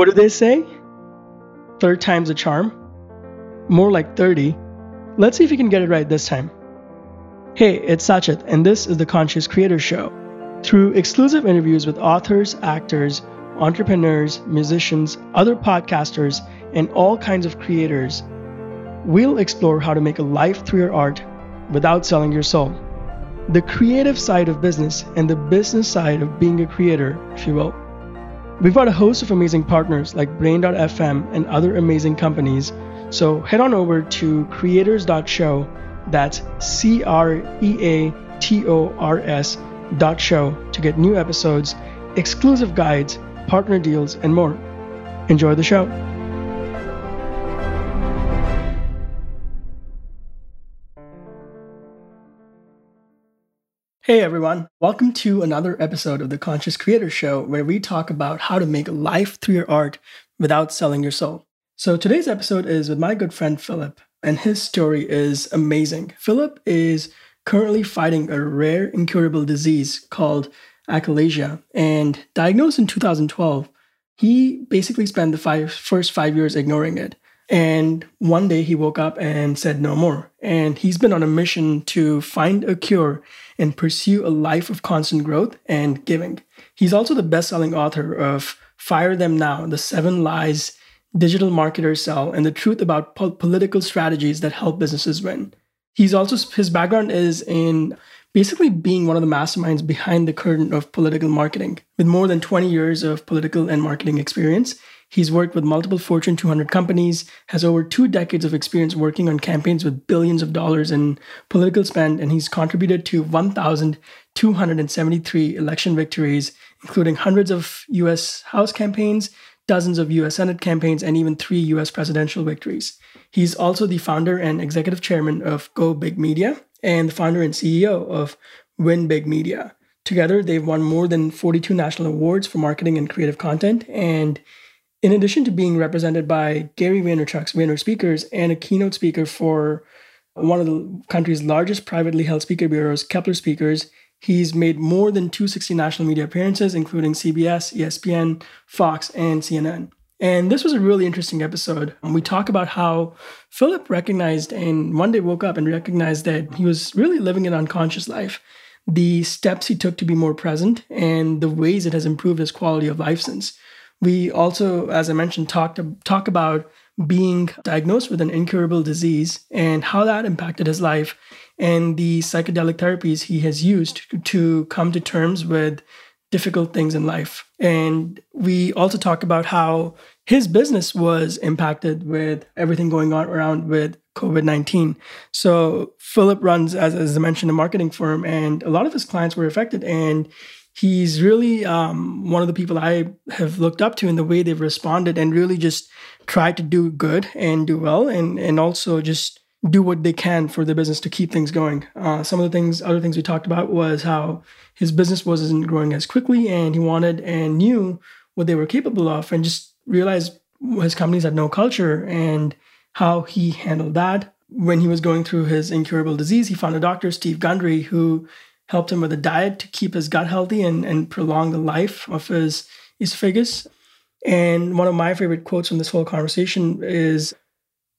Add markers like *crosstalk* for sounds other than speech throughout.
What do they say? Third time's a charm? More like 30. Let's see if you can get it right this time. Hey, it's Sachit, and this is the Conscious Creator Show. Through exclusive interviews with authors, actors, entrepreneurs, musicians, other podcasters, and all kinds of creators, we'll explore how to make a life through your art without selling your soul. The creative side of business and the business side of being a creator, if you will. We've got a host of amazing partners like Brain.fm and other amazing companies, so head on over to creators.show, that's C R E A T O R S dot show to get new episodes, exclusive guides, partner deals, and more. Enjoy the show. Hey everyone, welcome to another episode of the Conscious Creator Show where we talk about how to make life through your art without selling your soul. So today's episode is with my good friend Phillip, and his story is amazing. Phillip is currently fighting a rare incurable disease called achalasia, and diagnosed in 2012. He basically spent the first five years ignoring it. And one day he woke up and said no more. And he's been on a mission to find a cure and pursue a life of constant growth and giving. He's also the best selling author of Fire Them Now The Seven Lies Digital Marketers Sell and the Truth About po- Political Strategies That Help Businesses Win. He's also, his background is in basically being one of the masterminds behind the curtain of political marketing. With more than 20 years of political and marketing experience, He's worked with multiple Fortune 200 companies, has over two decades of experience working on campaigns with billions of dollars in political spend, and he's contributed to 1,273 election victories, including hundreds of US House campaigns, dozens of US Senate campaigns, and even three US presidential victories. He's also the founder and executive chairman of Go Big Media and the founder and CEO of Win Big Media. Together, they've won more than 42 national awards for marketing and creative content, and in addition to being represented by Gary Vaynerchuk's Vayner Speakers and a keynote speaker for one of the country's largest privately held speaker bureaus, Kepler Speakers, he's made more than 260 national media appearances, including CBS, ESPN, Fox, and CNN. And this was a really interesting episode. Um, we talk about how Phillip recognized and one day woke up and recognized that he was really living an unconscious life, the steps he took to be more present, and the ways it has improved his quality of life since. We also, as I mentioned, talked talk about being diagnosed with an incurable disease and how that impacted his life and the psychedelic therapies he has used to come to terms with difficult things in life. And we also talk about how his business was impacted with everything going on around with COVID 19. So, Phillip runs, as, as I mentioned, a marketing firm, and a lot of his clients were affected. And he's really um, one of the people I have looked up to in the way they've responded and really just tried to do good and do well and and also just do what they can for the business to keep things going. Uh, some of the things, other things we talked about was how his business wasn't growing as quickly and he wanted and knew what they were capable of and just realized his companies had no culture and how he handled that. When he was going through his incurable disease, he found a doctor, Steve Gundry, who helped him with a diet to keep his gut healthy and, and prolong the life of his esophagus. And one of my favorite quotes from this whole conversation is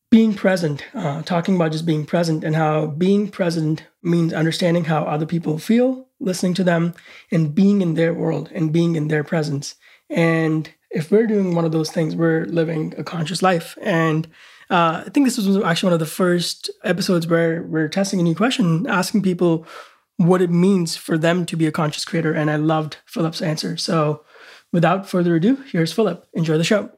being present, uh, talking about just being present and how being present means understanding how other people feel, listening to them, and being in their world and being in their presence. And if we're doing one of those things, we're living a conscious life. And uh, I think this was actually one of the first episodes where we're testing a new question, asking people what it means for them to be a conscious creator. And I loved Phillip's answer. So without further ado, here's Phillip. Enjoy the show.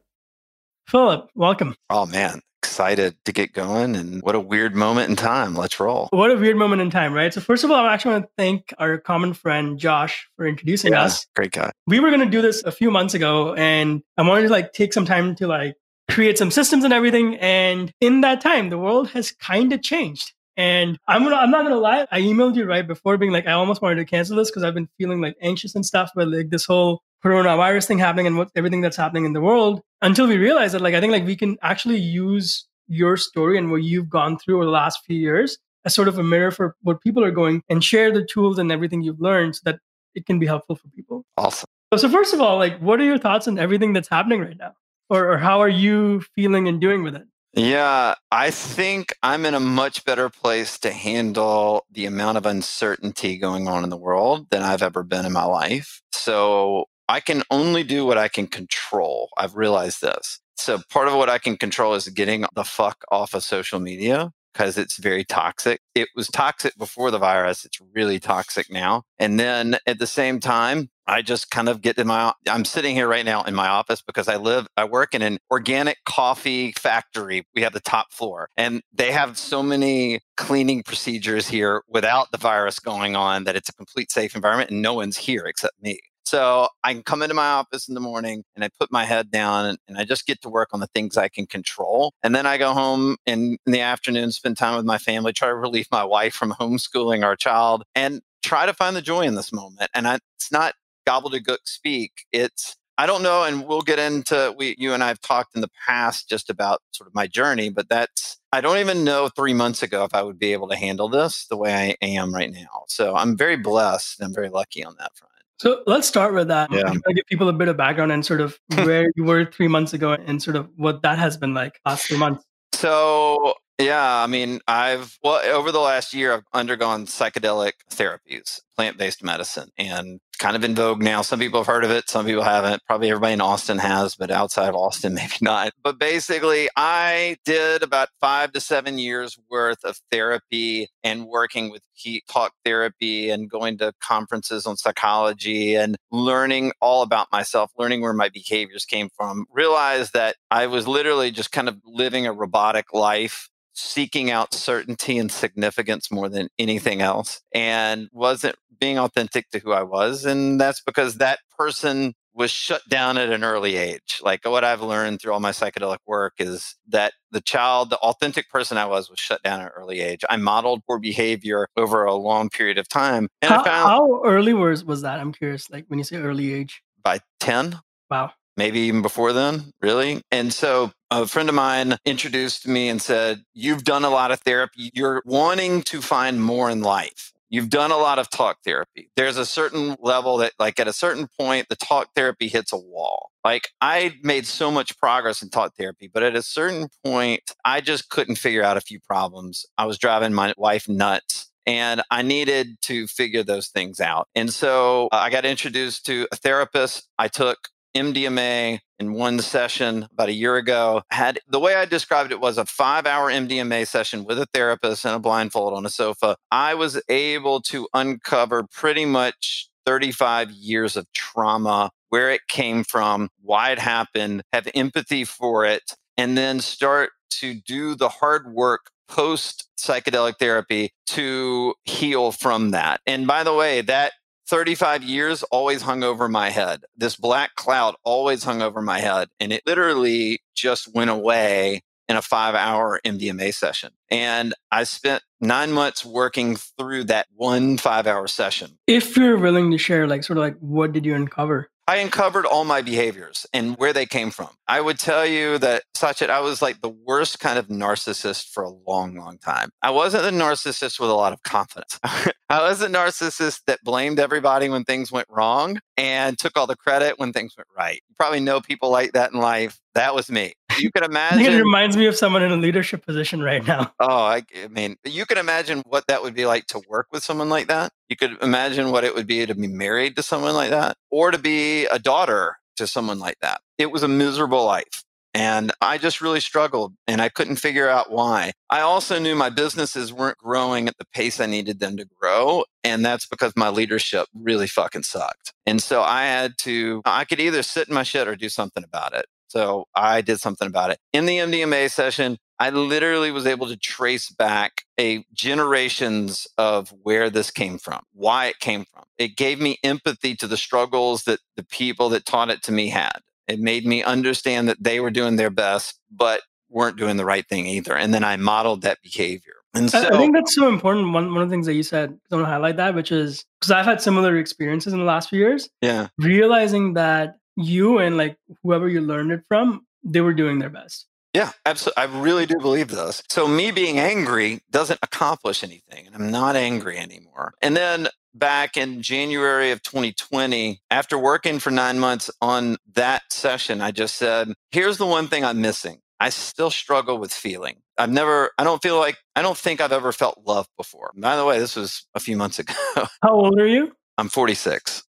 Phillip, welcome. Oh, man. Excited to get going. And what a weird moment in time. Let's roll. What a weird moment in time, right? So, first of all, I actually want to thank our common friend Josh for introducing yeah, us. Great guy. We were going to do this a few months ago, and I wanted to like take some time to like create some systems and everything. And in that time, the world has kind of changed. And I'm gonna I'm not gonna lie, I emailed you right before being like I almost wanted to cancel this because I've been feeling like anxious and stuff with like this whole coronavirus thing happening and what everything that's happening in the world until we realized that like I think like we can actually use your story and what you've gone through over the last few years as sort of a mirror for what people are going and share the tools and everything you've learned so that it can be helpful for people. Awesome. So, so first of all, like what are your thoughts on everything that's happening right now? or, or how are you feeling and doing with it? Yeah, I think I'm in a much better place to handle the amount of uncertainty going on in the world than I've ever been in my life. So I can only do what I can control. I've realized this. So part of what I can control is getting the fuck off of social media because it's very toxic. It was toxic before the virus. It's really toxic now. And then at the same time, I just kind of get in my, I'm sitting here right now in my office because I live, I work in an organic coffee factory. We have the top floor and they have so many cleaning procedures here without the virus going on that it's a complete safe environment and no one's here except me. So I can come into my office in the morning and I put my head down and, I just get to work on the things I can control. And then I go home and in the afternoon, spend time with my family, try to relieve my wife from homeschooling our child and try to find the joy in this moment. And I, it's not gobbledygook speak. It's I don't know, and we'll get into we you and I have talked in the past just about sort of my journey, but that's I don't even know three months ago if I would be able to handle this the way I am right now. So I'm very blessed and I'm very lucky on that front. So let's start with that. Yeah. i give people a bit of background and sort of *laughs* where you were three months ago and sort of what that has been like last three months. So yeah, I mean, I've well over the last year I've undergone psychedelic therapies, plant-based medicine, and kind of in vogue now. Some people have heard of it, some people haven't. Probably everybody in Austin has, but outside of Austin, *laughs* maybe not. But basically, I did about five to seven years worth of therapy and working with talk therapy and going to conferences on psychology and learning all about myself, learning where my behaviors came from. Realized that I was literally just kind of living a robotic life seeking out certainty and significance more than anything else and wasn't being authentic to who I was. And that's because that person was shut down at an early age. Like what I've learned through all my psychedelic work is that the child, the authentic person I was, was shut down at an early age. I modeled poor behavior over a long period of time. And how, found, how early was, was that? I'm curious, like when you say early age? By 10. Wow maybe even before then, really. And so a friend of mine introduced me and said, You've done a lot of therapy. You're wanting to find more in life. You've done a lot of talk therapy. There's a certain level that, like, at a certain point, the talk therapy hits a wall. Like, I made so much progress in talk therapy, but at a certain point, I just couldn't figure out a few problems. I was driving my wife nuts and I needed to figure those things out. And so uh, I got introduced to a therapist. I took MDMA in one session about a year ago. Had the way I described it was a five hour MDMA session with a therapist and a blindfold on a sofa. I was able to uncover pretty much 35 years of trauma, where it came from, why it happened, have empathy for it, and then start to do the hard work post psychedelic therapy to heal from that. And by the way, that 35 years always hung over my head. This black cloud always hung over my head. And it literally just went away in a five hour MDMA session. And I spent nine months working through that one five hour session. If you're willing to share, like, sort of like, what did you uncover? I uncovered all my behaviors and where they came from. I would tell you that Sachit, I was like the worst kind of narcissist for a long, long time. I wasn't a narcissist with a lot of confidence. *laughs* I was a narcissist that blamed everybody when things went wrong and took all the credit when things went right. You probably know people like that in life. That was me. You can *laughs* imagine. it reminds me of someone in a leadership position right now. Oh, I, I, mean, you can imagine what that would be like to work with someone like that. You could imagine what it would be to be married to someone like that or to be a daughter to someone like that. It was a miserable life. And I just really struggled and I couldn't figure out why. I also knew my businesses weren't growing at the pace I needed them to grow. And that's because my leadership really fucking sucked. And so I had to, I could either sit in my shit or do something about it. So I did something about it. In the MDMA session, I literally was able to trace back a generations of where this came from, why it came from. It gave me empathy to the struggles that the people that taught it to me had. It made me understand that they were doing their best, but weren't doing the right thing either. And then I modeled that behavior. And so, I think that's so important. One one of the things that you said, I want to highlight that, which is because I've had similar experiences in the last few years. Yeah. Realizing that you and like whoever you learned it from, they were doing their best. Yeah, absolutely. I really do believe this. So me being angry doesn't accomplish anything, and I'm not angry anymore. And then back in January of 2020, after working for nine months on that session, I just said, here's the one thing I'm missing. I still struggle with feeling. I've never, I don't feel like, I don't think I've ever felt love before. By the way, this was a few months *laughs* ago. How old are you? I'm 46.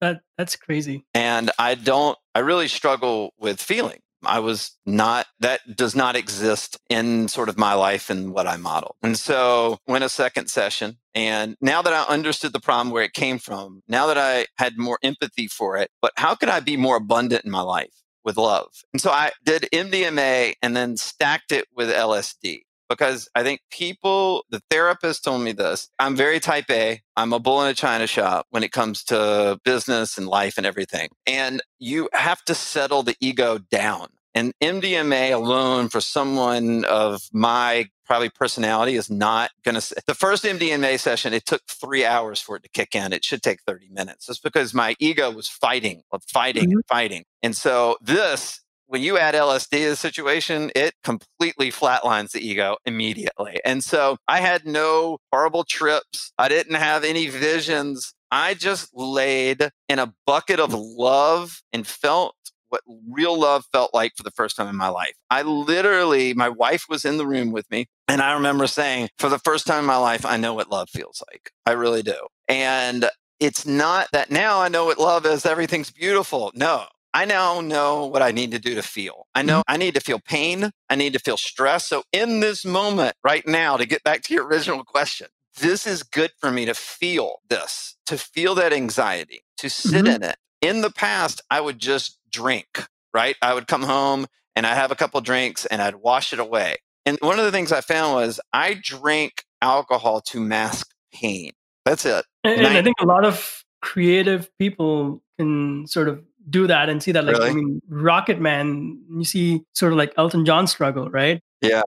That, that's crazy. And I don't, I really struggle with feeling. I was not, that does not exist in sort of my life and what I model. And so went a second session. And now that I understood the problem where it came from, now that I had more empathy for it, but how could I be more abundant in my life with love? And so I did MDMA and then stacked it with LSD because I think people, the therapist told me this. I'm very type A. I'm a bull in a china shop when it comes to business and life and everything. And you have to settle the ego down. And MDMA alone for someone of my probably personality is not going to. The first MDMA session, it took three hours for it to kick in. It should take 30 minutes. It's because my ego was fighting, fighting, mm-hmm. fighting. And so this when you add LSD to the situation, it completely flatlines the ego immediately. And so I had no horrible trips. I didn't have any visions. I just laid in a bucket of love and felt what real love felt like for the first time in my life. I literally, my wife was in the room with me. And I remember saying, for the first time in my life, I know what love feels like. I really do. And it's not that now I know what love is, everything's beautiful. No, I now know what I need to do to feel. I know mm-hmm. I need to feel pain. I need to feel stress. So, in this moment right now, to get back to your original question, this is good for me to feel this, to feel that anxiety, to sit mm-hmm. in it. In the past, I would just drink, right? I would come home and I'd have a couple drinks and I'd wash it away. And one of the things I found was I drank alcohol to mask pain. That's it. And, and I, I think a lot of creative people can sort of do that and see that like really? I mean Rocket Man you see sort of like Elton John struggle right? Yeah.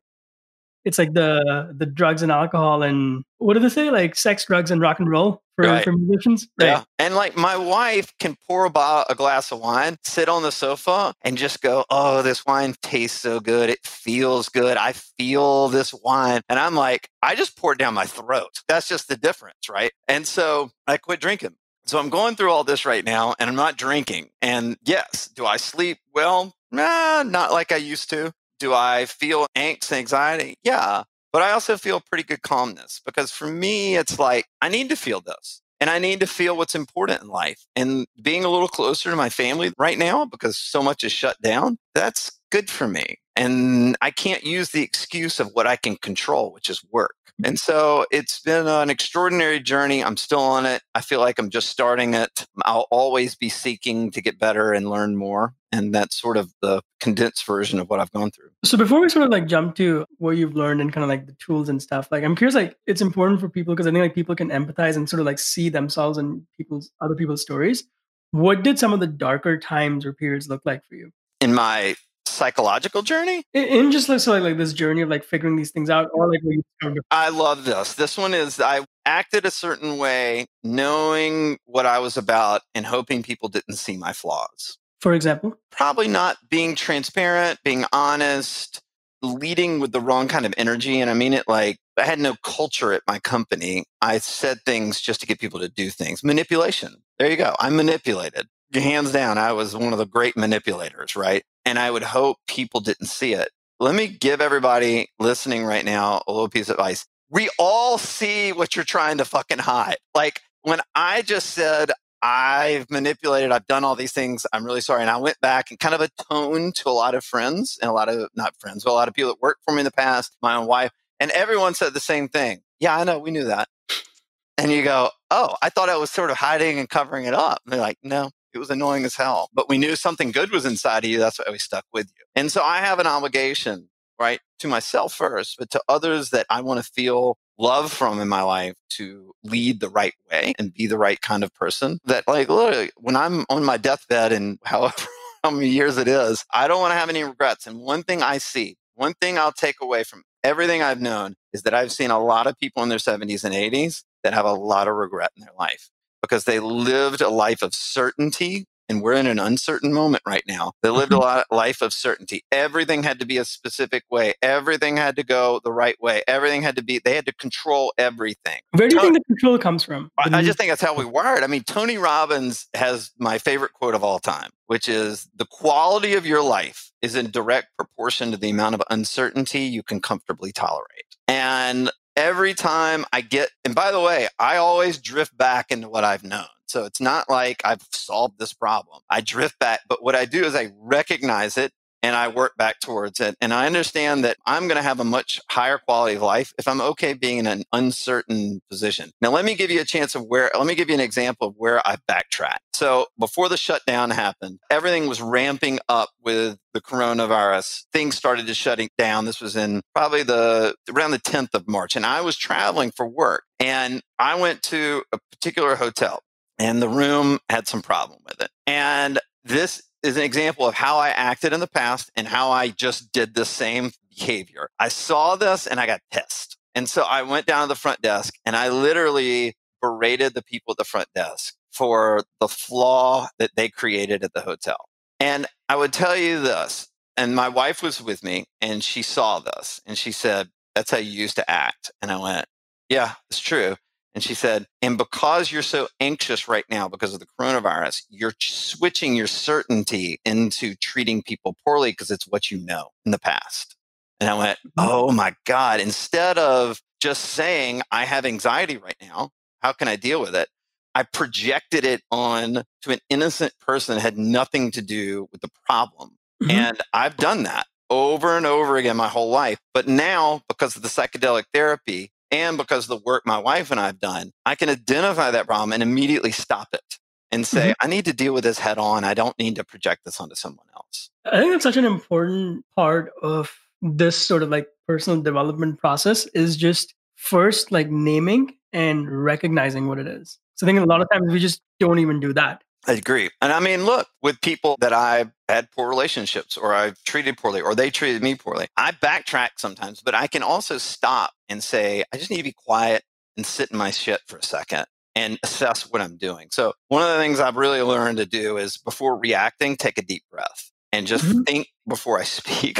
It's like the the drugs and alcohol and what do they say? Like sex drugs and rock and roll for, right. for musicians? Right. yeah. And like my wife can pour a, a glass of wine sit on the sofa and just go oh this wine tastes so good. It feels good. I feel this wine. And i'm like i just poured down my throat. That's just the difference right? And so i quit drinking so I'm going through all this right now and I'm not drinking. And yes, do I sleep well? Nah, not like I used to. Do I feel angst and anxiety? Yeah. But I also feel pretty good calmness because for me, it's like I need to feel this and I need to feel what's important in life. And being a little closer to my family right now because so much is shut down, that's good for me. And I can't use the excuse of what I can control, which is work. Mm-hmm. And so it's been an extraordinary journey. I'm still on it. I feel like I'm just starting it. I'll always be seeking to get better and learn more. And that's sort of the condensed version of what I've gone through. So before we sort of like jump to what you've learned and kind of like the tools and stuff, like I'm curious, like it's important for people because I think like people can empathize and sort of like see themselves in people's other people's stories. What did some of the darker times or periods look like for you? In my psychological journey. And just like, so like, like this journey of like figuring these things out, or like I love this. This one is I acted a certain way, knowing what I was about, and hoping people didn't see my flaws. For example, probably not being transparent, being honest, leading with the wrong kind of energy, and I mean it like I had no culture at my company. I said things just to get people to do things. Manipulation. There you go. I'm manipulated hands down, I was one of the great manipulators, right? And I would hope people didn't see it. Let me give everybody listening right now a little piece of advice. We all see what you're trying to fucking hide. Like when I just said, I've manipulated, I've done all these things, I'm really sorry. And I went back and kind of atoned to a lot of friends and a lot of, not friends, but a lot of people that worked for me in the past, my own wife, and everyone said the same thing. Yeah, I know, we knew that. And you go, oh, I thought I was sort of hiding and covering it up. And they're like, no, it was annoying as hell, but we knew something good was inside of you. That's why we stuck with you. And so I have an obligation, right, to myself first, but to others that I want to feel love from in my life to lead the right way and be the right kind of person. That, like, literally, when I'm on my deathbed and *laughs* however how many years it is, I don't want to have any regrets. And one thing I see, one thing I'll take away from everything I've known is that I've seen a lot of people in their 70s and 80s that have a lot of regret in their life because they lived a life of certainty and we're in an uncertain moment right now. They lived a mm-hmm. lot, life of certainty. Everything had to be a specific way. Everything had to go the right way. Everything had to be, they had to control everything. Where do you Tony, think the control comes from? I, I just think that's how we wired. I mean, Tony Robbins has my favorite quote of all time, which is the quality of your life is in direct proportion to the amount of uncertainty you can comfortably tolerate. And every time I get, and by the way, I always drift back into what I've known. So it's not like I've solved this problem. I drift back, but what I do is I recognize it and I work back towards it. And I understand that I'm going to have a much higher quality of life if I'm okay being in an uncertain position. Now, let me give you a chance of where, let me give you an example of where I backtracked. So before the shutdown happened, everything was ramping up with the coronavirus. Things started to shutting down. This was in probably the around the 10th of March. And I was traveling for work and I went to a particular hotel and the room had some problem with it. And this is an example of how I acted in the past and how I just did the same behavior. I saw this and I got pissed. And so I went down to the front desk and I literally berated the people at the front desk for the flaw that they created at the hotel. And I would tell you this, and my wife was with me and she saw this and she said, That's how you used to act. And I went, Yeah, it's true. And she said, and because you're so anxious right now because of the coronavirus, you're switching your certainty into treating people poorly because it's what you know in the past. And I went, mm-hmm. oh my God, instead of just saying, I have anxiety right now, how can I deal with it? I projected it on to an innocent person that had nothing to do with the problem. Mm-hmm. And I've done that over and over again my whole life. But now, because of the psychedelic therapy, and because of the work my wife and I've done, I can identify that problem and immediately stop it and say, mm-hmm. I need to deal with this head on. I don't need to project this onto someone else. I think that's such an important part of this sort of like personal development process is just first like naming and recognizing what it is. So I think a lot of times we just don't even do that. I agree. And I mean, look, with people that I've had poor relationships or I've treated poorly or they treated me poorly, I backtrack sometimes, but I can also stop and say, I just need to be quiet and sit in my shit for a second and assess what I'm doing. So, one of the things I've really learned to do is before reacting, take a deep breath and just mm-hmm. think before I speak,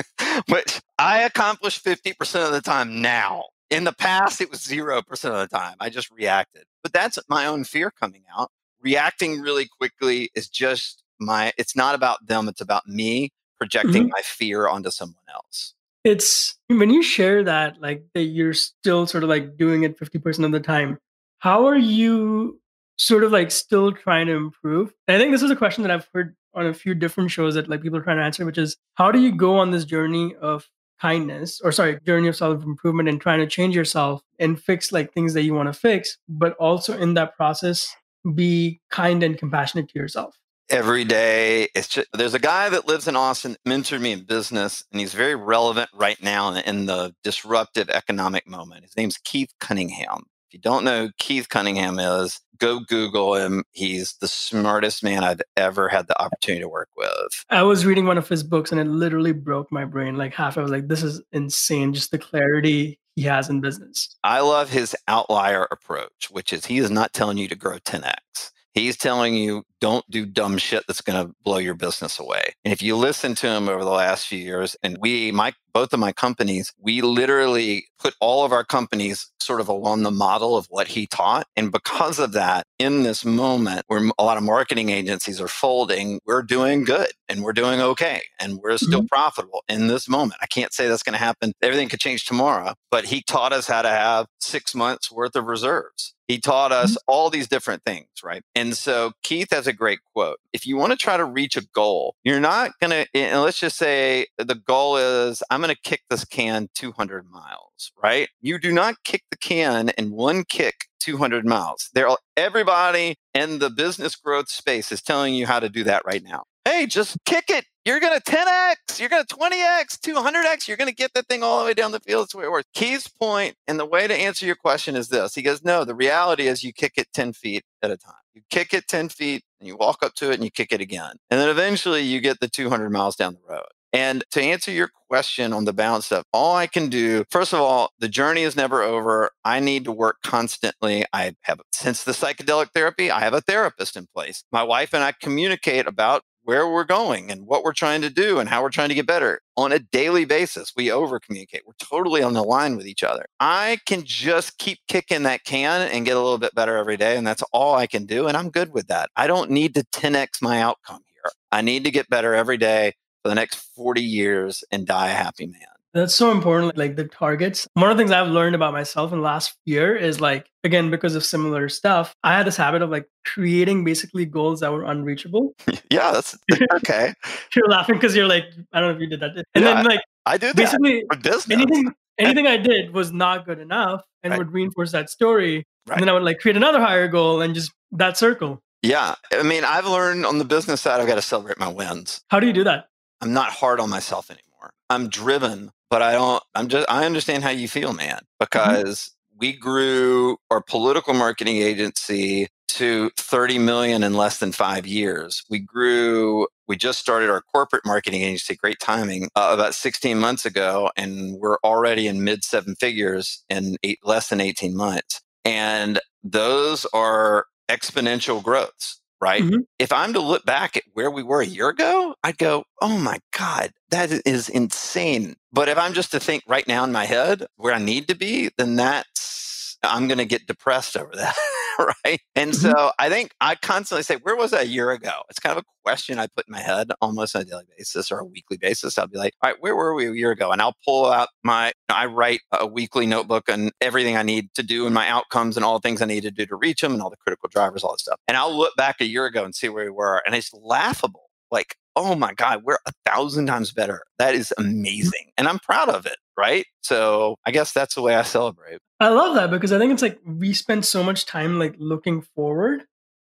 *laughs* which I accomplish 50% of the time now. In the past, it was 0% of the time. I just reacted. But that's my own fear coming out reacting really quickly is just my it's not about them it's about me projecting mm-hmm. my fear onto someone else it's when you share that like that you're still sort of like doing it 50% of the time how are you sort of like still trying to improve and i think this is a question that i've heard on a few different shows that like people are trying to answer which is how do you go on this journey of kindness or sorry journey of self improvement and trying to change yourself and fix like things that you want to fix but also in that process be kind and compassionate to yourself? Every day, it's just, there's a guy that lives in Austin, mentored me in business, and he's very relevant right now in the disruptive economic moment. His name's Keith Cunningham. If you don't know who Keith Cunningham is, go Google him. He's the smartest man I've ever had the opportunity to work with. I was reading one of his books and it literally broke my brain. Like half, I was like, this is insane. Just the clarity he has in business. I love his outlier approach, which is he is not telling you to grow 10x. He's telling you don't do dumb shit that's going to blow your business away. And if you listen to him over the last few years, and we, my, both of my companies, we literally put all of our companies sort of along the model of what he taught. And because of that, in this moment where a lot of marketing agencies are folding, we're doing good and we're doing okay and we're still mm-hmm. profitable in this moment. I can't say that's going to happen. Everything could change tomorrow, but he taught us how to have six months worth of reserves. He taught us mm-hmm. all these different things, right? And so Keith has a great quote. If you want to try to reach a goal, you're not going to, and let's just say the goal is, I'm going to kick this can 200 miles, right? You do not kick the can in one kick 200 miles. There, everybody in the business growth space is telling you how to do that right now. Hey, just kick it. You're going to 10x, you're going to 20x, 200x, you're going to get that thing all the way down the field. The way works. Keith's point, and the way to answer your question is this. He goes, no, the reality is you kick it 10 feet at a time. You kick it 10 feet and you walk up to it and you kick it again. And then eventually you get the 200 miles down the road. And to answer your question on the balance stuff, all I can do, first of all, the journey is never over. I need to work constantly. I have, since the psychedelic therapy, I have a therapist in place. My wife and I communicate about where we're going and what we're trying to do and how we're trying to get better on a daily basis. We over communicate. We're totally on the line with each other. I can just keep kicking that can and get a little bit better every day. And that's all I can do. And I'm good with that. I don't need to 10x my outcome here. I need to get better every day for the next 40 years and die a happy man. That's so important. Like the targets. One of the things I've learned about myself in the last year is like, again, because of similar stuff, I had this habit of like creating basically goals that were unreachable. *laughs* yeah, that's *laughs* okay. you're laughing because you're like, I don't know if you did that. And yeah, then like, I do basically business. anything, *laughs* anything I did was not good enough and right. would reinforce that story. Right. And then I would like create another higher goal and just that circle. Yeah. I mean, I've learned on the business side, I've got to celebrate my wins. How do you do that? I'm not hard on myself anymore. I'm driven, but I don't, I'm just, I understand how you feel, man, mm-hmm. because mm-hmm. we grew our political marketing agency to 30 million in less than five years. We grew, we just started our corporate marketing agency, great timing, uh, about 16 months ago, and we're already in mid seven figures in eight, less than 18 months. And those are exponential growths right? Mm-hmm. If I'm to look back at where we were a year ago, I'd go, oh my God, that is insane. But if I'm just to think right now in my head where I need to be, then that's, I'm going to get depressed over that. *laughs* right? And mm-hmm. so I think I constantly say, where was I a year ago? It's kind of a question I put in my head almost on a daily basis or a weekly basis. I'll be like, all right, where were we a year ago? And I'll pull out my, I write a weekly notebook and everything I need to do and my outcomes and all the things I need to do to reach them and all the critical drivers, all this stuff. And I'll look back a year ago and see where we were. And it's laughable. Like, oh my God, we're a thousand times better. That is mm-hmm. amazing. And I'm proud of it. Right. So I guess that's the way I celebrate. I love that because I think it's like we spend so much time like looking forward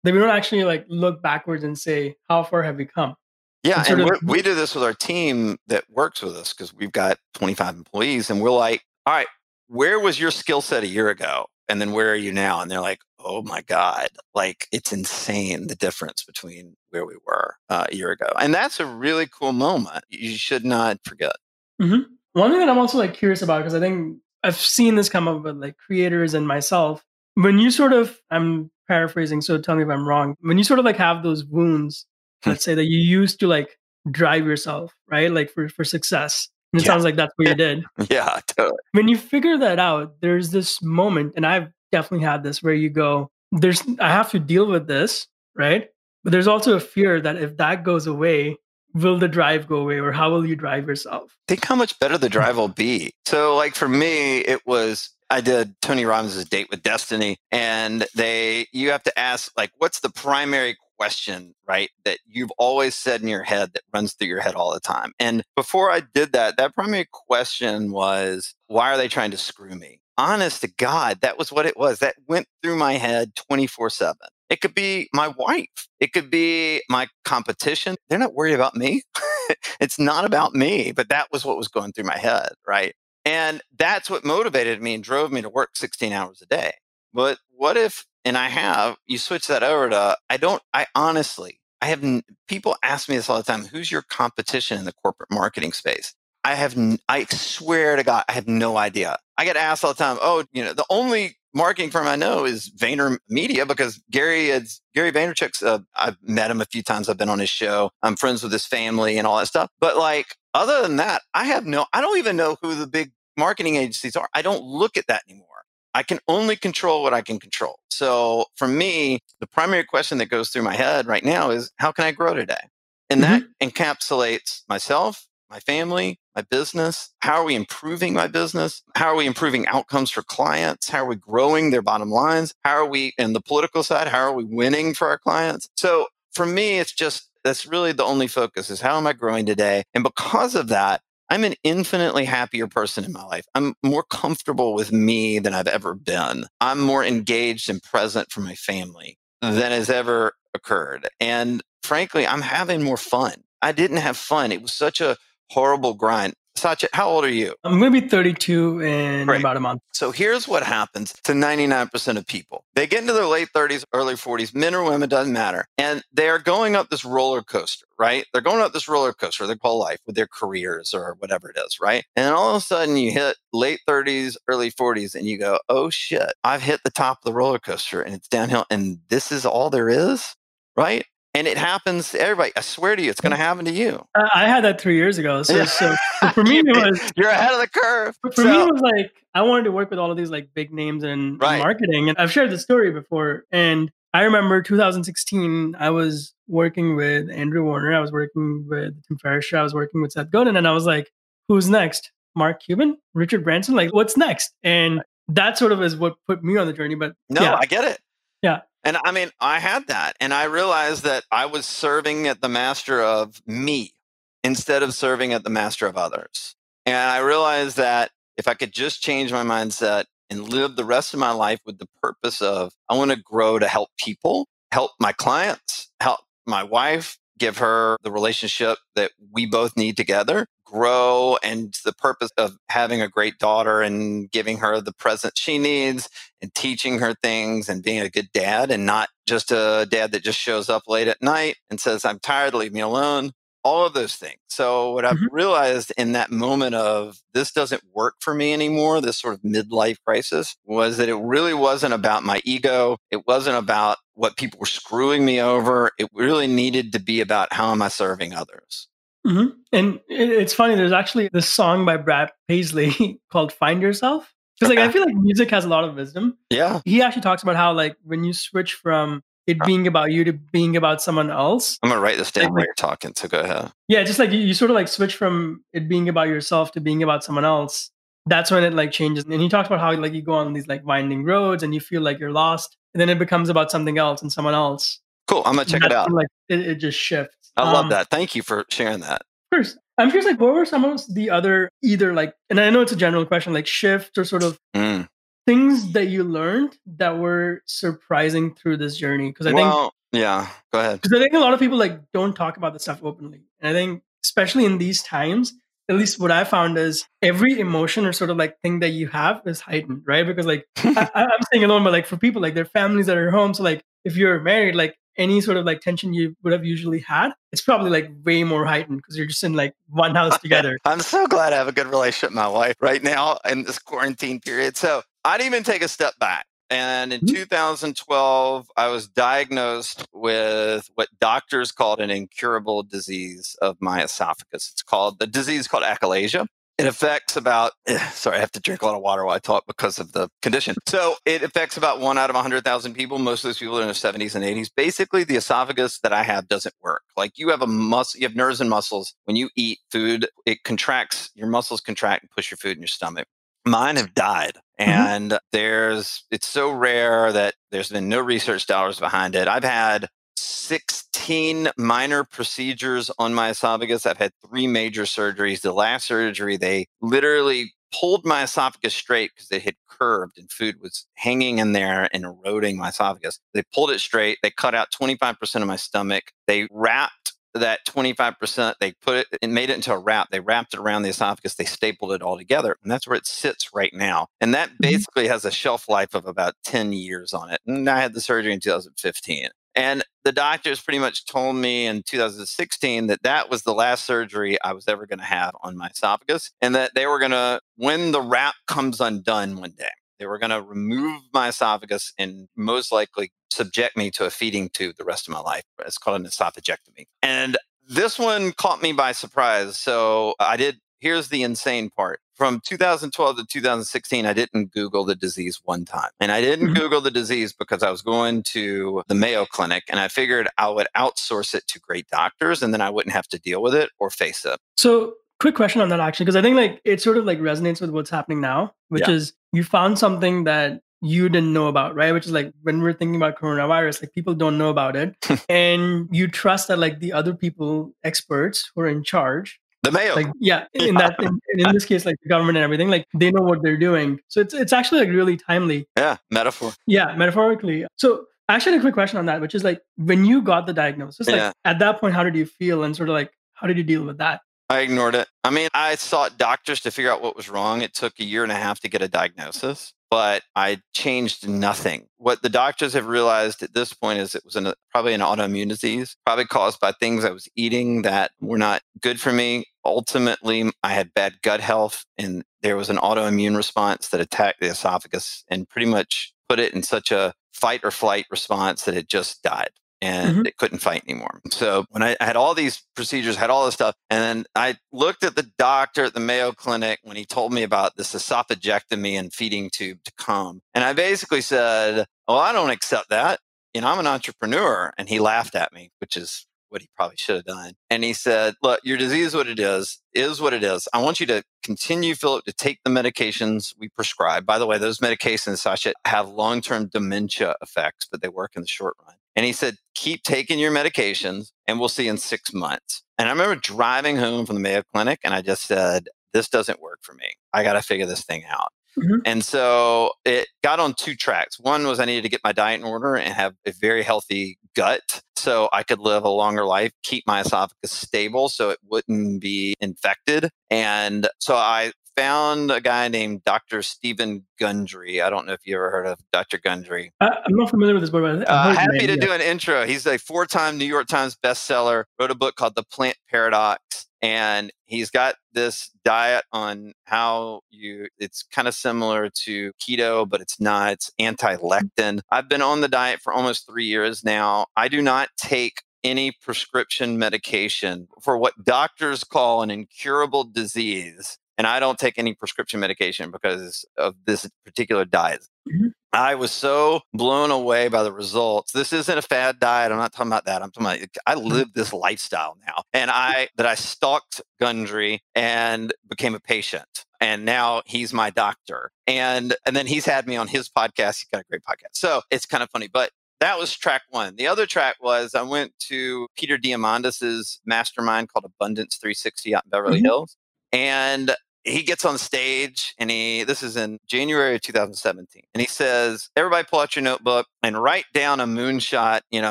that we don't actually like look backwards and say, how far have we come? Yeah. And, and we do this with our team that works with us because we've got 25 employees and we're like, all right, where was your skill set a year ago? And then where are you now? And they're like, oh my God, like it's insane the difference between where we were uh, a year ago. And that's a really cool moment. You should not forget. Mm-hmm. One thing that I'm also like curious about, because I think I've seen this come up with like creators and myself. When you sort of, I'm paraphrasing, so tell me if I'm wrong. When you sort of like have those wounds, hmm. let's say that you used to like drive yourself, right? Like for, for success. And it yeah. sounds like that's what you did. *laughs* Yeah, totally. When you figure that out, there's this moment, and I've definitely had this where you go, there's, I have to deal with this, right? But there's also a fear that if that goes away, will the drive go away or how will you drive yourself? Think how much better the drive will be. So, like for me, it was I did Tony Robbins' Date with Destiny, and they you have to ask like, what's the primary question, right? That you've always said in your head that runs through your head all the time. And before I did that, that primary question was, why are they trying to screw me? Honest to God, that was what it was. That went through my head 24 7. It could be my wife. It could be my competition. They're not worried about me. *laughs* it's not about me, but that was what was going through my head, right? And that's what motivated me and drove me to work 16 hours a day. But what if, and I have, you switch that over to, I don't, I honestly, I have, people ask me this all the time who's your competition in the corporate marketing space? I have, I swear to God, I have no idea. I get asked all the time, oh, you know, the only marketing firm I know is Vayner Media because Gary is Gary Vaynerchuk's. Uh, I've met him a few times. I've been on his show. I'm friends with his family and all that stuff. But like, other than that, I have no. I don't even know who the big marketing agencies are. I don't look at that anymore. I can only control what I can control. So for me, the primary question that goes through my head right now is how can I grow today? And mm-hmm. that encapsulates myself, my family, my business? How are we improving my business? How are we improving outcomes for clients? How are we growing their bottom lines? How are we in the political side? How are we winning for our clients? So for me, it's just that's really the only focus is how am I growing today? And because of that, I'm an infinitely happier person in my life. I'm more comfortable with me than I've ever been. I'm more engaged and present for my family than has ever occurred. And frankly, I'm having more fun. I didn't have fun. It was such a horrible grind. Satya, how old are you? I'm going to be 32 in Great. about a month. So here's what happens to 99% of people. They get into their late 30s, early 40s, men or women, doesn't matter. And they're going up this roller coaster, right? They're going up this roller coaster, they call life with their careers or whatever it is, right? And all of a sudden you hit late 30s, early 40s, and you go, oh shit, I've hit the top of the roller coaster and it's downhill. And this is all there is, right? And it happens to everybody. I swear to you, it's going to happen to you. I had that three years ago. So, so *laughs* for me, it was You're ahead of the curve. for So- me it was like I wanted to work with all of these like big names in Right. marketing, and I've shared the story before. And I remember 2016, I was working with Andrew Warner, I was working with Tim Ferriss, I was working with Seth Godin, and I was like, "Who's next? Mark Cuban, Richard Branson? Like, what's next?" And that sort of is what put me on the journey. But No, yeah, I get it. Yeah. And I mean, I had that. And I realized that I was serving at the master of me instead of serving at the master of others. And I realized that if I could just change my mindset and live the rest of my life with the purpose of I want to grow to help people, help my clients, help my wife, give her the relationship that we both need together, grow, and the purpose of having a great daughter and giving her the present she needs and teaching her things and being a good dad and not just a dad that just shows up late at night and says, I'm tired, leave me alone. All of those things. So, what I've Mhm. realized in that moment of this doesn't work for me anymore, this sort of midlife crisis, was that it really wasn't about my ego. It wasn't about what people were screwing me over. It really needed to be about how am I serving others. Hmm And it's funny. There's actually this song by Brad Paisley *laughs* called "Find Yourself." Because like I feel like music has a lot of wisdom. Yeah. He actually talks about how like when you switch from it being about you to being about someone else. I'm going to write this down Like- while you're talking. So, go ahead. Yeah, just like you, you sort of like switch from it being about yourself to being about someone else. That's when it like changes. And he talks about how like you go on these like winding roads and you feel like you're lost, and then it becomes about something else and someone else. Cool. I'm going to check it out. when, Like it, it just shifts. I love Um, that. Thank you for sharing that. First, I'm curious, like, what were some of the other either like, and I know it's a general question, like shifts or sort of Mm. things that you learned that were surprising through this journey? Because I think yeah. Go ahead. because I think a lot of people like don't talk about this stuff openly, and I think especially in these times, at least what I found is every emotion or sort of like thing that you have is heightened, right? Because like *laughs* I, I'm staying alone, but like for people, like their families that are home, so like if you're married, like any sort of like tension you would have usually had, it's probably like way more heightened because you're just in like one house together. I'm so glad I have a good relationship with my wife right now in this quarantine period. So I'd even take a step back. And in Mhm. 2012, I was diagnosed with what doctors called an incurable disease of my esophagus. It's called the disease called achalasia. It affects about, *sighs* sorry, I have to drink a lot of water while I talk because of the condition. So it affects about one out of 100,000 people. Most of those people are in their 70s and 80s. Basically, the esophagus that I have doesn't work. Like you have a muscle, you have nerves and muscles. When you eat food, it contracts, your muscles contract and push your food in your stomach. Mine have died. Mm-hmm. And there's, it's so rare that there's been no research dollars behind it. I've had 16 minor procedures on my esophagus. I've had three major surgeries. The last surgery, they literally pulled my esophagus straight because it had curved and food was hanging in there and eroding my esophagus. They pulled it straight. They cut out 25% of my stomach. They wrapped that 25%, they put it and made it into a wrap. They wrapped it around the esophagus. They stapled it all together. And that's where it sits right now. And that mm-hmm. basically has a shelf life of about 10 years on it. And I had the surgery in 2015. And the doctors pretty much told me in 2016 that that was the last surgery I was ever going to have on my esophagus. And that they were going to, when the wrap comes undone one day, they were going to remove my esophagus and most likely subject me to a feeding tube the rest of my life. It's called an esophagectomy. And this one caught me by surprise. So I did, here's the insane part. From 2012 to 2016, I didn't Google the disease one time. And I didn't Mhm. Google the disease because I was going to the Mayo Clinic and I figured I would outsource it to great doctors and then I wouldn't have to deal with it or face it. So, quick question on that actually, because I think like it sort of like resonates with what's happening now, which Yeah. is you found something that you didn't know about, right? Which is like when we're thinking about coronavirus, like people don't know about it, *laughs* and you trust that like the other people, experts who are in charge, The Mayo. like *laughs* yeah, in that in, in this case, like the government and everything, like they know what they're doing. So it's it's actually like really timely. yeah, metaphor. Yeah, metaphorically. So actually, a quick question on that, which is like when you got the diagnosis, like Yeah. at that point, how did you feel, and sort of like how did you deal with that? I ignored it. I mean, I sought doctors to figure out what was wrong. It took a year and a half to get a diagnosis, but I changed nothing. What the doctors have realized at this point is it was an, probably an autoimmune disease, probably caused by things I was eating that were not good for me. Ultimately, I had bad gut health and there was an autoimmune response that attacked the esophagus and pretty much put it in such a fight or flight response that it just died and mm-hmm. it couldn't fight anymore. So when I, had all these procedures, had all this stuff, and then I looked at the doctor at the Mayo Clinic when he told me about this esophagectomy and feeding tube to come. And I basically said, Well, I don't accept that. You know, I'm an entrepreneur. And he laughed at me, which is what he probably should have done. And he said, Look, your disease, is what it is, is what it is. I want you to continue, Phillip, to take the medications we prescribe. By the way, those medications, Sasha, have long term dementia effects, but they work in the short run. And he said, keep taking your medications and we'll see in six months. And I remember driving home from the Mayo Clinic and I just said, this doesn't work for me. I got to figure this thing out. Mm-hmm. And so it got on two tracks. One was I needed to get my diet in order and have a very healthy gut so I could live a longer life, keep my esophagus stable so it wouldn't be infected. And so I found a guy named Dr. Stephen Gundry. I don't know if you ever heard of Dr. Gundry. I, am not familiar with this book. But uh, happy name, to yeah. do an intro. He's a four-time New York Times bestseller. Wrote a book called The Plant Paradox, and he's got this diet on how you. It's kind of similar to keto, but it's not. It's anti-lectin. I've been on the diet for almost three years now. I do not take any prescription medication for what doctors call an incurable disease and I don't take any prescription medication because of this particular diet. Mm-hmm. I was so blown away by the results. This isn't a fad diet. I'm not talking about that. I'm talking about I mm-hmm. live this lifestyle now. And I that I stalked Gundry and became a patient. And now he's my doctor. And and then he's had me on his podcast. He's got a great podcast. So it's kind of funny. But that was track one. The other track was I went to Peter Diamandis's mastermind called Abundance 360 out in Beverly mm-hmm. Hills. And he gets on stage and he this is in January of 2017 and he says everybody pull out your notebook and write down a moonshot you know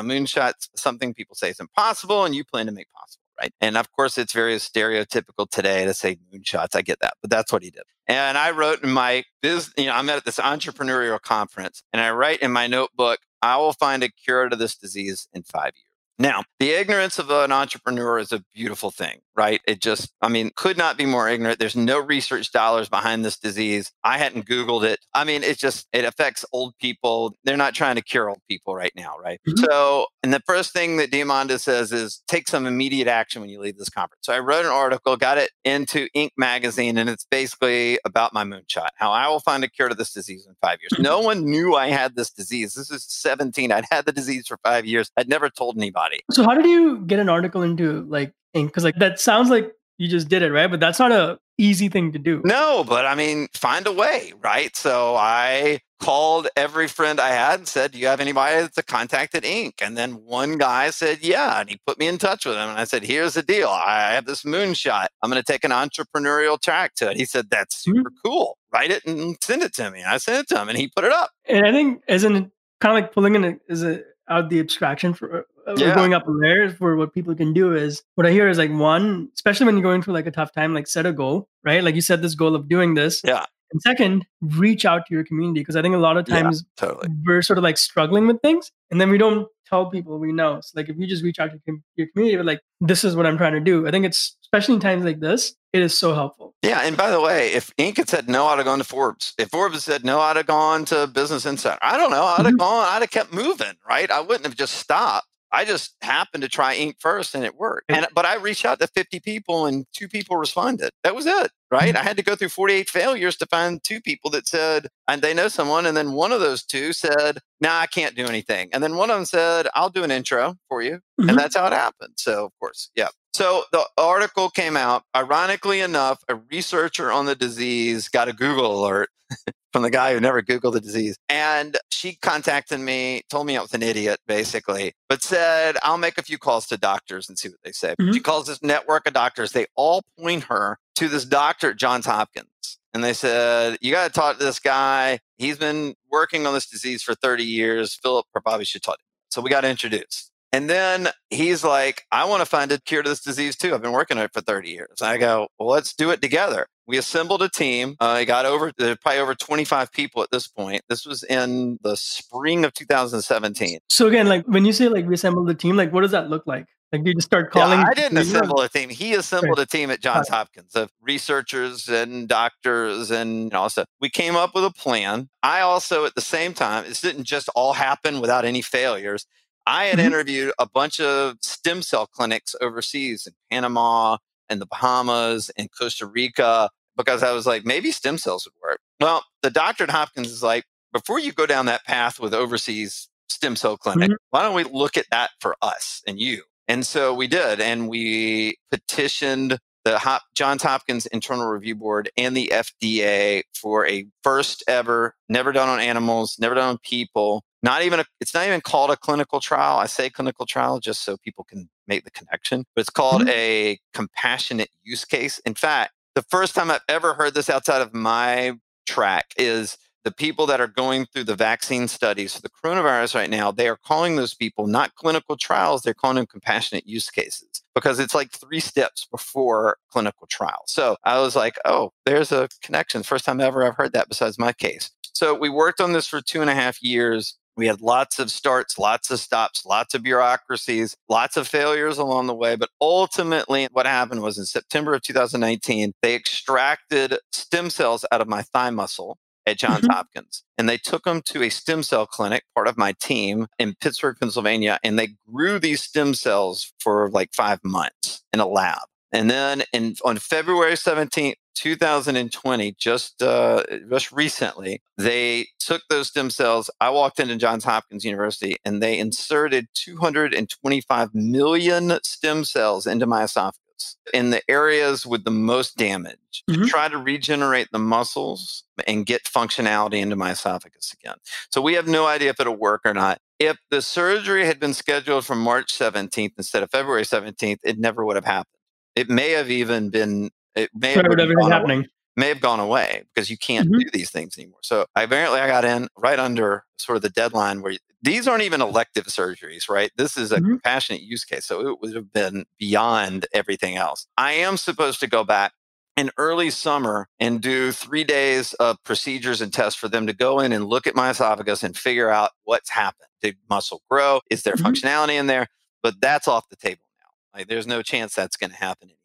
moonshot's something people say is impossible and you plan to make possible right? And of course it's very stereotypical today to say moonshots i get that but that's what he did. And i wrote in my business you know i'm at this entrepreneurial conference and i write in my notebook i will find a cure to this disease in five years. Now, the ignorance of an entrepreneur is a beautiful thing, right? It just, I mean, could not be more ignorant. There's no research dollars behind this disease. I hadn't Googled it. I mean, it just, it affects old people. They're not trying to cure old people right now, right? Mm-hmm. So, and the first thing that Diamandis says is take some immediate action when you leave this conference. So I wrote an article, got it into Inc. magazine, and it's basically about my moonshot, how I will find a cure to this disease in five years. No one knew I had this disease. This is 17. I'd had the disease for five years. I'd never told anybody. So how did you get an article into like Inc? Because like that sounds like you just did it, right? But that's not a easy thing to do. No, but I mean, find a way, right? So I called every friend I had and said, Do you have anybody that's a contact at Inc? And then one guy said, Yeah. And he put me in touch with him. And I said, Here's the deal. I have this moonshot. I'm going to take an entrepreneurial track to it. He said, That's mm-hmm. super mm-hmm. cool. Write it and send it to me. And I sent it to him and he put it up. And I think, isn't it kind of like pulling in a, is it out the abstraction for uh, yeah. going up layers for what people can do is what I hear is like one, especially when you're going through like a tough time, like set a goal, right? Like you set this goal of doing this. Yeah. And second, reach out to your community because I think a lot of times yeah, totally. we're sort of like struggling with things and then we don't tell people we know. So like if you just reach out to your community, like this is what I'm trying to do. I think it's especially in times like this, it is so helpful. Yeah, and by the way, if Inc. had said no, I'd have gone to Forbes. If Forbes said no, I'd have gone to Business Insider. I don't know. I'd have mm-hmm. gone. I'd have kept moving. Right? I wouldn't have just stopped. I just happened to try Inc first and it worked. And but I reached out to 50 people and two people responded. That was it. Right. Mm-hmm. I had to go through 48 failures to find two people that said, and they know someone. And then one of those two said, nah, I can't do anything. And then one of them said, I'll do an intro for you. Mm-hmm. And that's how it happened. So of course, yeah. So the article came out. Ironically enough, a researcher on the disease got a Google alert *laughs* from the guy who never Googled the disease. And she contacted me, told me I was an idiot, basically, but said, I'll make a few calls to doctors and see what they say. Mm-hmm. She calls this network of doctors. They all point her to this doctor at Johns Hopkins. And they said, You got to talk to this guy. He's been working on this disease for 30 years. Phillip probably should talk to him. So we got introduced. And then he's like, I want to find a cure to this disease too. I've been working on it for 30 years. I go, well, let's do it together. We assembled a team. Uh, I got over probably over 25 people at this point. This was in the spring of 2017. So again, like when you say like we assembled the team, like what does that look like? Like you just start calling. Yeah, I didn't assemble a team. He assembled a team at Johns Hopkins of researchers and doctors and all stuff. We came up with a plan. I also, at the same time, this didn't just all happen without any failures. I had mm-hmm. interviewed a bunch of stem cell clinics overseas in Panama and the Bahamas and Costa Rica because I was like, maybe stem cells would work. Well, the doctor at Hopkins is like, before you go down that path with overseas stem cell clinic, mm-hmm. why don't we look at that for us and you? And so we did, and we petitioned the Hop- Johns Hopkins Internal Review Board and the FDA for a first ever, never done on animals, never done on people. Not even a, it's not even called a clinical trial. I say clinical trial just so people can make the connection, but it's called mm-hmm. a compassionate use case. In fact, the first time I've ever heard this outside of my track is the people that are going through the vaccine studies for the coronavirus right now, they are calling those people not clinical trials, they're calling them compassionate use cases because it's like three steps before clinical trial. So I was like, oh, there's a connection. First time ever I've heard that besides my case. So we worked on this for two and a half years. We had lots of starts, lots of stops, lots of bureaucracies, lots of failures along the way. But ultimately, what happened was in September of 2019, they extracted stem cells out of my thigh muscle at Johns mm-hmm. Hopkins. And they took them to a stem cell clinic, part of my team in Pittsburgh, Pennsylvania, and they grew these stem cells for like five months in a lab. And then in, on February 17th, 2020, just uh, just recently, they took those stem cells. I walked into Johns Hopkins University and they inserted 225 million stem cells into my esophagus in the areas with the most damage mm-hmm. to try to regenerate the muscles and get functionality into my esophagus again. So we have no idea if it'll work or not. If the surgery had been scheduled for March 17th instead of February 17th, it never would have happened. It may have even been it may have happening. Away may have gone away because you can't mm-hmm. do these things anymore. So apparently I got in right under sort of the deadline where these aren't even elective surgeries, right? This is a mm-hmm. compassionate use case. So it would have been beyond everything else. I am supposed to go back in early summer and do three days of procedures and tests for them to go in and look at my esophagus and figure out what's happened. Did muscle grow? Is there mm-hmm. functionality in there? But that's off the table now. Like there's no chance that's going to happen anymore.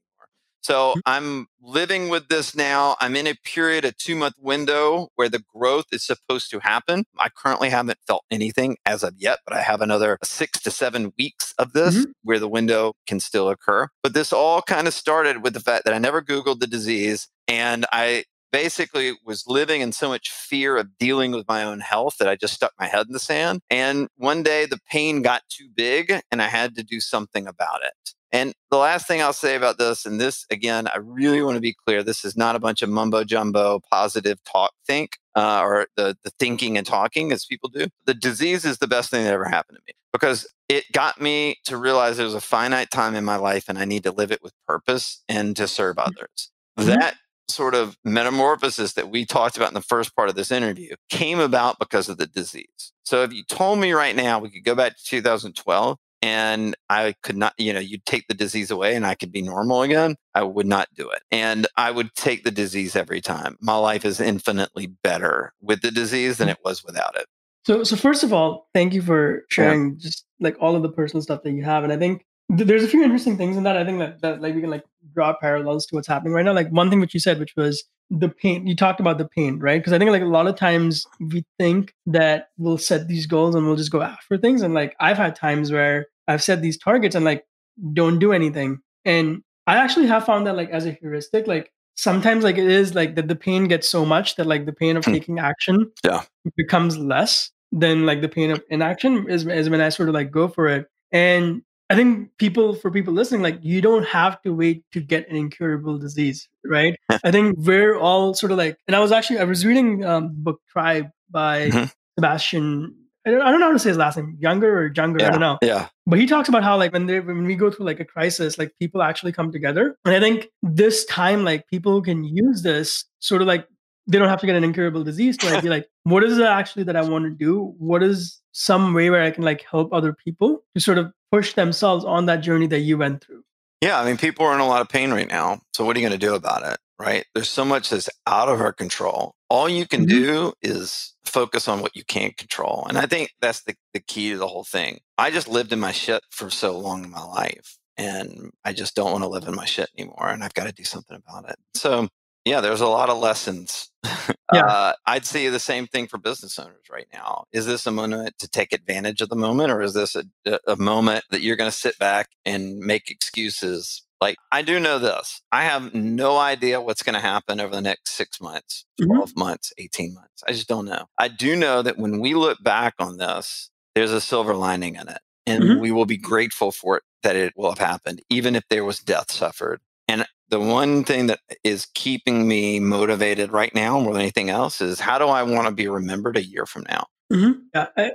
So mm-hmm. I'm living with this now. I'm in a period, a two month window where the growth is supposed to happen. I currently haven't felt anything as of yet, but I have another six to seven weeks of this mm-hmm. where the window can still occur. But this all kind of started with the fact that I never Googled the disease and I basically was living in so much fear of dealing with my own health that I just stuck my head in the sand. And one day the pain got too big and I had to do something about it. And the last thing I'll say about this, and this again, I really want to be clear this is not a bunch of mumbo jumbo positive talk think uh, or the, the thinking and talking as people do. The disease is the best thing that ever happened to me because it got me to realize there's a finite time in my life and I need to live it with purpose and to serve mm-hmm. others. Mm-hmm. That sort of metamorphosis that we talked about in the first part of this interview came about because of the disease. So if you told me right now we could go back to 2012 and I could not, you know, you'd take the disease away and I could be normal again, I would not do it. And I would take the disease every time. My life is infinitely better with the disease than mm. it was without it. So, so first of all, thank you for sharing yeah. just like all of the personal stuff that you have. And I think th- there's a few interesting things in that. I think that, that like we can like draw parallels to what's happening right now. Like one thing which you said, which was the pain you talked about the pain right because i think like a lot of times we think that we'll set these goals and we'll just go after things and like i've had times where i've set these targets and like don't do anything and i actually have found that like as a heuristic like sometimes like it is like that the pain gets so much that like the pain of hmm. taking action yeah becomes less than like the pain of inaction is, is when i sort of like go for it and I think people, for people listening, like you don't have to wait to get an incurable disease, right? *laughs* I think we're all sort of like, and I was actually, I was reading um, book Tribe by mm-hmm. Sebastian. I don't, I don't know how to say his last name, Younger or Younger, yeah, I don't know. Yeah. But he talks about how like when they when we go through like a crisis, like people actually come together. And I think this time, like people can use this sort of like they don't have to get an incurable disease to like be like, what is it actually that I want to do? What is some way where I can like help other people to sort of push themselves on that journey that you went through. Yeah, I mean, people are in a lot of pain right now. So, what are you going to do about it? Right? There's so much that's out of our control. All you can mm-hmm. do is focus on what you can't control. And I think that's the, the key to the whole thing. I just lived in my shit for so long in my life. And I just don't want to live in my shit anymore. And I've got to do something about it. So, yeah, there's a lot of lessons. *laughs* Yeah. Uh, I'd say the same thing for business owners right now. Is this a moment to take advantage of the moment, or is this a, a moment that you're going to sit back and make excuses? Like, I do know this. I have no idea what's going to happen over the next six months, mm-hmm. 12 mm-hmm. months, 18 months. I just don't know. I do know that when we look back on this, there's a silver lining in it. And mm-hmm. we will be grateful for it that it will have happened, even if there was death suffered. The one thing that is keeping me motivated right now more than anything else is how do I want to be remembered a year from now? Mm-hmm. Yeah, I,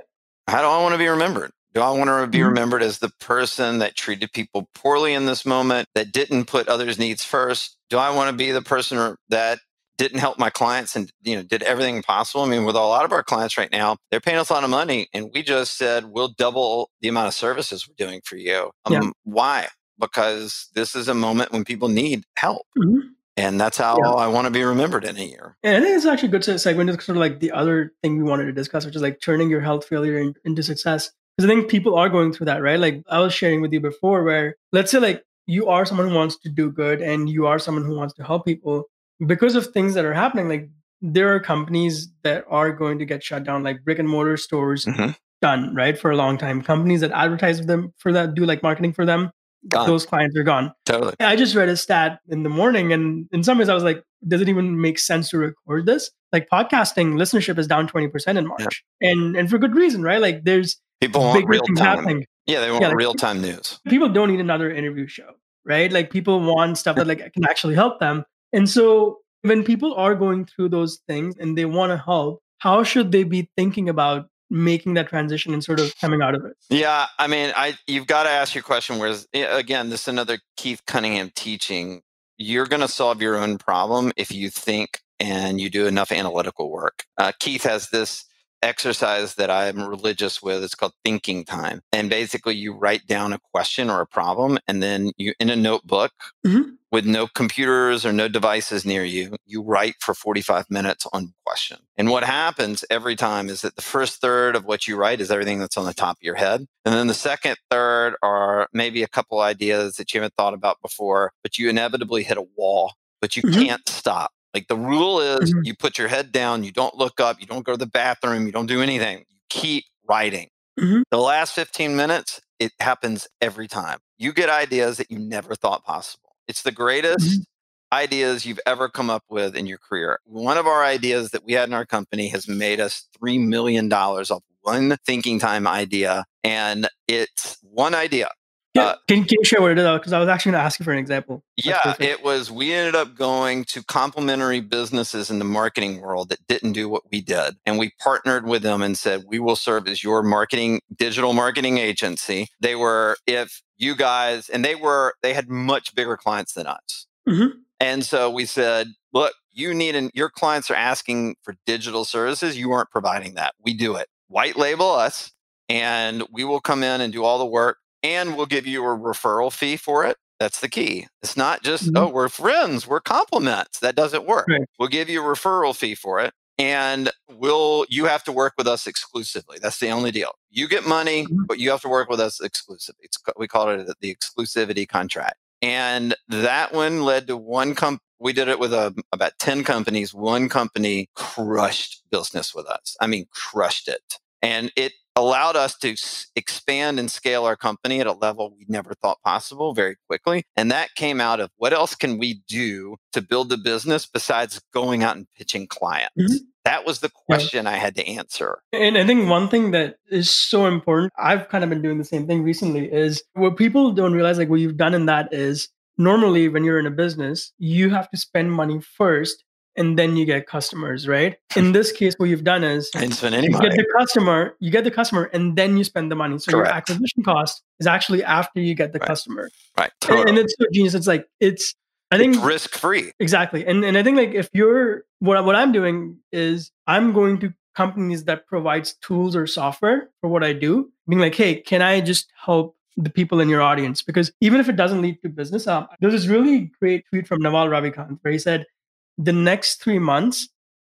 how do I want to be remembered? Do I want to be mm-hmm. remembered as the person that treated people poorly in this moment, that didn't put others' needs first? Do I want to be the person that didn't help my clients and you know did everything possible? I mean, with a lot of our clients right now, they're paying us a lot of money, and we just said we'll double the amount of services we're doing for you. Um, yeah. Why? Because this is a moment when people need help. Mm-hmm. And that's how yeah. I want to be remembered in a year. And I think it's actually good to segment into sort of like the other thing we wanted to discuss, which is like turning your health failure in, into success. Because I think people are going through that, right? Like I was sharing with you before, where let's say like you are someone who wants to do good and you are someone who wants to help people. Because of things that are happening, like there are companies that are going to get shut down, like brick and mortar stores mm-hmm. done, right? For a long time. Companies that advertise them for that, do like marketing for them, Gone. those clients are gone. Totally. I just read a stat in the morning, and in some ways, I was like, does it even make sense to record this? Like podcasting listenership is down 20% in March. Yeah. And and for good reason, right? Like there's people want real time. Happening. Yeah, they want yeah, like, real time news. People don't need another interview show, right? Like people want stuff that like can actually help them. And so when people are going through those things and they want to help, how should they be thinking about making that transition and sort of coming out of it? Yeah, I mean, I you've got to ask your question. Whereas again, this is another Keith Cunningham teaching. You're going to solve your own problem if you think and you do enough analytical work. Uh, Keith has this exercise that I'm religious with. It's called thinking time. And basically, you write down a question or a problem, and then you, in a notebook mm-hmm. with no computers or no devices near you, you write for 45 minutes on question. And what happens every time is that the first third of what you write is everything that's on the top of your head. And then the second third are maybe a couple ideas that you haven't thought about before, but you inevitably hit a wall, but you mm-hmm. can't stop. Like the rule is mm-hmm. you put your head down, you don't look up, you don't go to the bathroom, you don't do anything. You keep writing. Mm-hmm. The last 15 minutes, it happens every time. You get ideas that you never thought possible. It's the greatest mm-hmm. ideas you've ever come up with in your career. One of our ideas that we had in our company has made us $3 million off one thinking time idea. And it's one idea. Yeah. Uh, can, can, you share what it is? Because I was actually going to ask you for an example. yeah, it was. We ended up going to complementary businesses in the marketing world that didn't do what we did, and we partnered with them and said we will serve as your marketing digital marketing agency. They were if you guys, and they were they had much bigger clients than us, mm-hmm. and so we said, look, you need and your clients are asking for digital services. You aren't providing that. We do it. White label us, and we will come in and do all the work and we'll give you a referral fee for it. That's the key. It's not just, mm-hmm. oh, we're friends, we're compliments. That doesn't work. Right. We'll give you a referral fee for it. And we'll you have to work with us exclusively. That's the only deal. You get money, mm-hmm. but you have to work with us exclusively. It's, we call it the exclusivity contract. And that one led to one comp. We did it with a, um, about 10 companies. One company crushed business with us. I mean, crushed it. And it allowed us to expand and scale our company at a level we never thought possible very quickly. And that came out of what else can we do to build the business besides going out and pitching clients? Mm-hmm. That was the question yeah. I had to answer. And I think one thing that is so important, I've kind of been doing the same thing recently, is what people don't realize, like what you've done in that is normally when you're in a business, you have to spend money first and then you get customers, right? In this case, what you've done is you get the customer, you get the customer, and then you spend the money. So Correct. your acquisition cost is actually after you get the right. customer. Right. Totally. And, and, it's so genius. It's like it's I think risk free. Exactly. And and I think like if you're what what I'm doing is I'm going to companies that provides tools or software for what I do, being like, hey, can I just help the people in your audience because even if it doesn't lead to business, um, there's this really great tweet from Naval Ravikant where he said, the next three months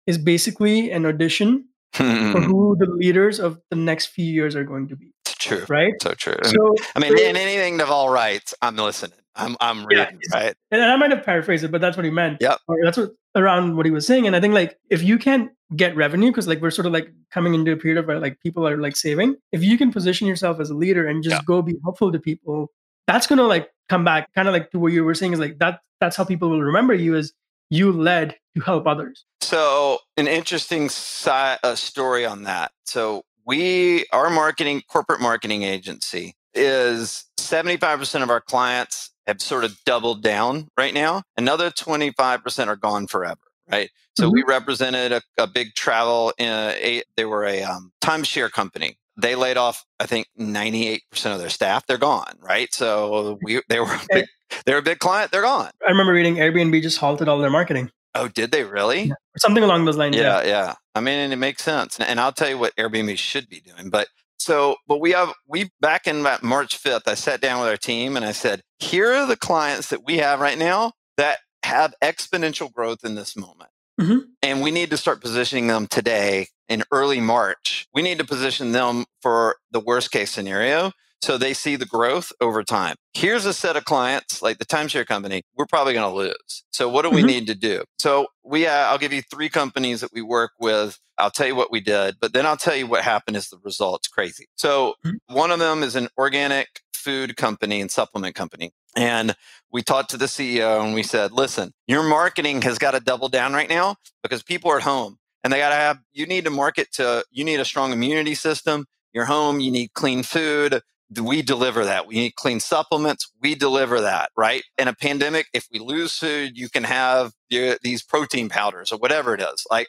is basically an audition for hmm. who the leaders of the next few years are going to be. It's true. Right? So true. So, I mean, in anything Naval writes, I'm listening. I'm I'm reading, yeah, right? And I might have paraphrased it, but that's what he meant. Yeah. That's what around what he was saying. And I think like if you can get revenue, because like we're sort of like coming into a period of where like people are like saving, if you can position yourself as a leader and just yeah. go be helpful to people, that's gonna like come back kind of like to what you were saying is like that that's how people will remember you is you led to help others. So an interesting si- uh, story on that. So we our marketing corporate marketing agency is 75% of our clients have sort of doubled down right now. Another 25% are gone forever, right? So mm-hmm. we represented a, a big travel, uh, a, they were a um, timeshare company. They laid off, I think, 98% of their staff. They're gone, right? So we, they were a eh big, they were a big client. They're gone. I remember reading Airbnb just halted all their marketing. Oh, did they really? Yeah. Something along those lines. Yeah, yeah, yeah. I mean, and it makes sense. And I'll tell you what Airbnb should be doing. But so, but we have, we back in March 5th, I sat down with our team and I said, here are the clients that we have right now that have exponential growth in this moment. Mm-hmm. And we need to start positioning them today in early March. We need to position them for the worst case scenario so they see the growth over time. Here's a set of clients like the timeshare company, we're probably going to lose. So what do we mm-hmm. need to do? So we, uh, I'll give you three companies that we work with. I'll tell you what we did, but then I'll tell you what happened is the results crazy. So mm-hmm. one of them is an organic food company and supplement company. And we talked to the CEO and we said, listen, your marketing has got to double down right now because people are at home and they got to have, you need to market to, you need a strong immunity system. You're home, you need clean food, we deliver that. We need clean supplements. We deliver that, right? In a pandemic, if we lose food, you can have these protein powders or whatever it is. Like,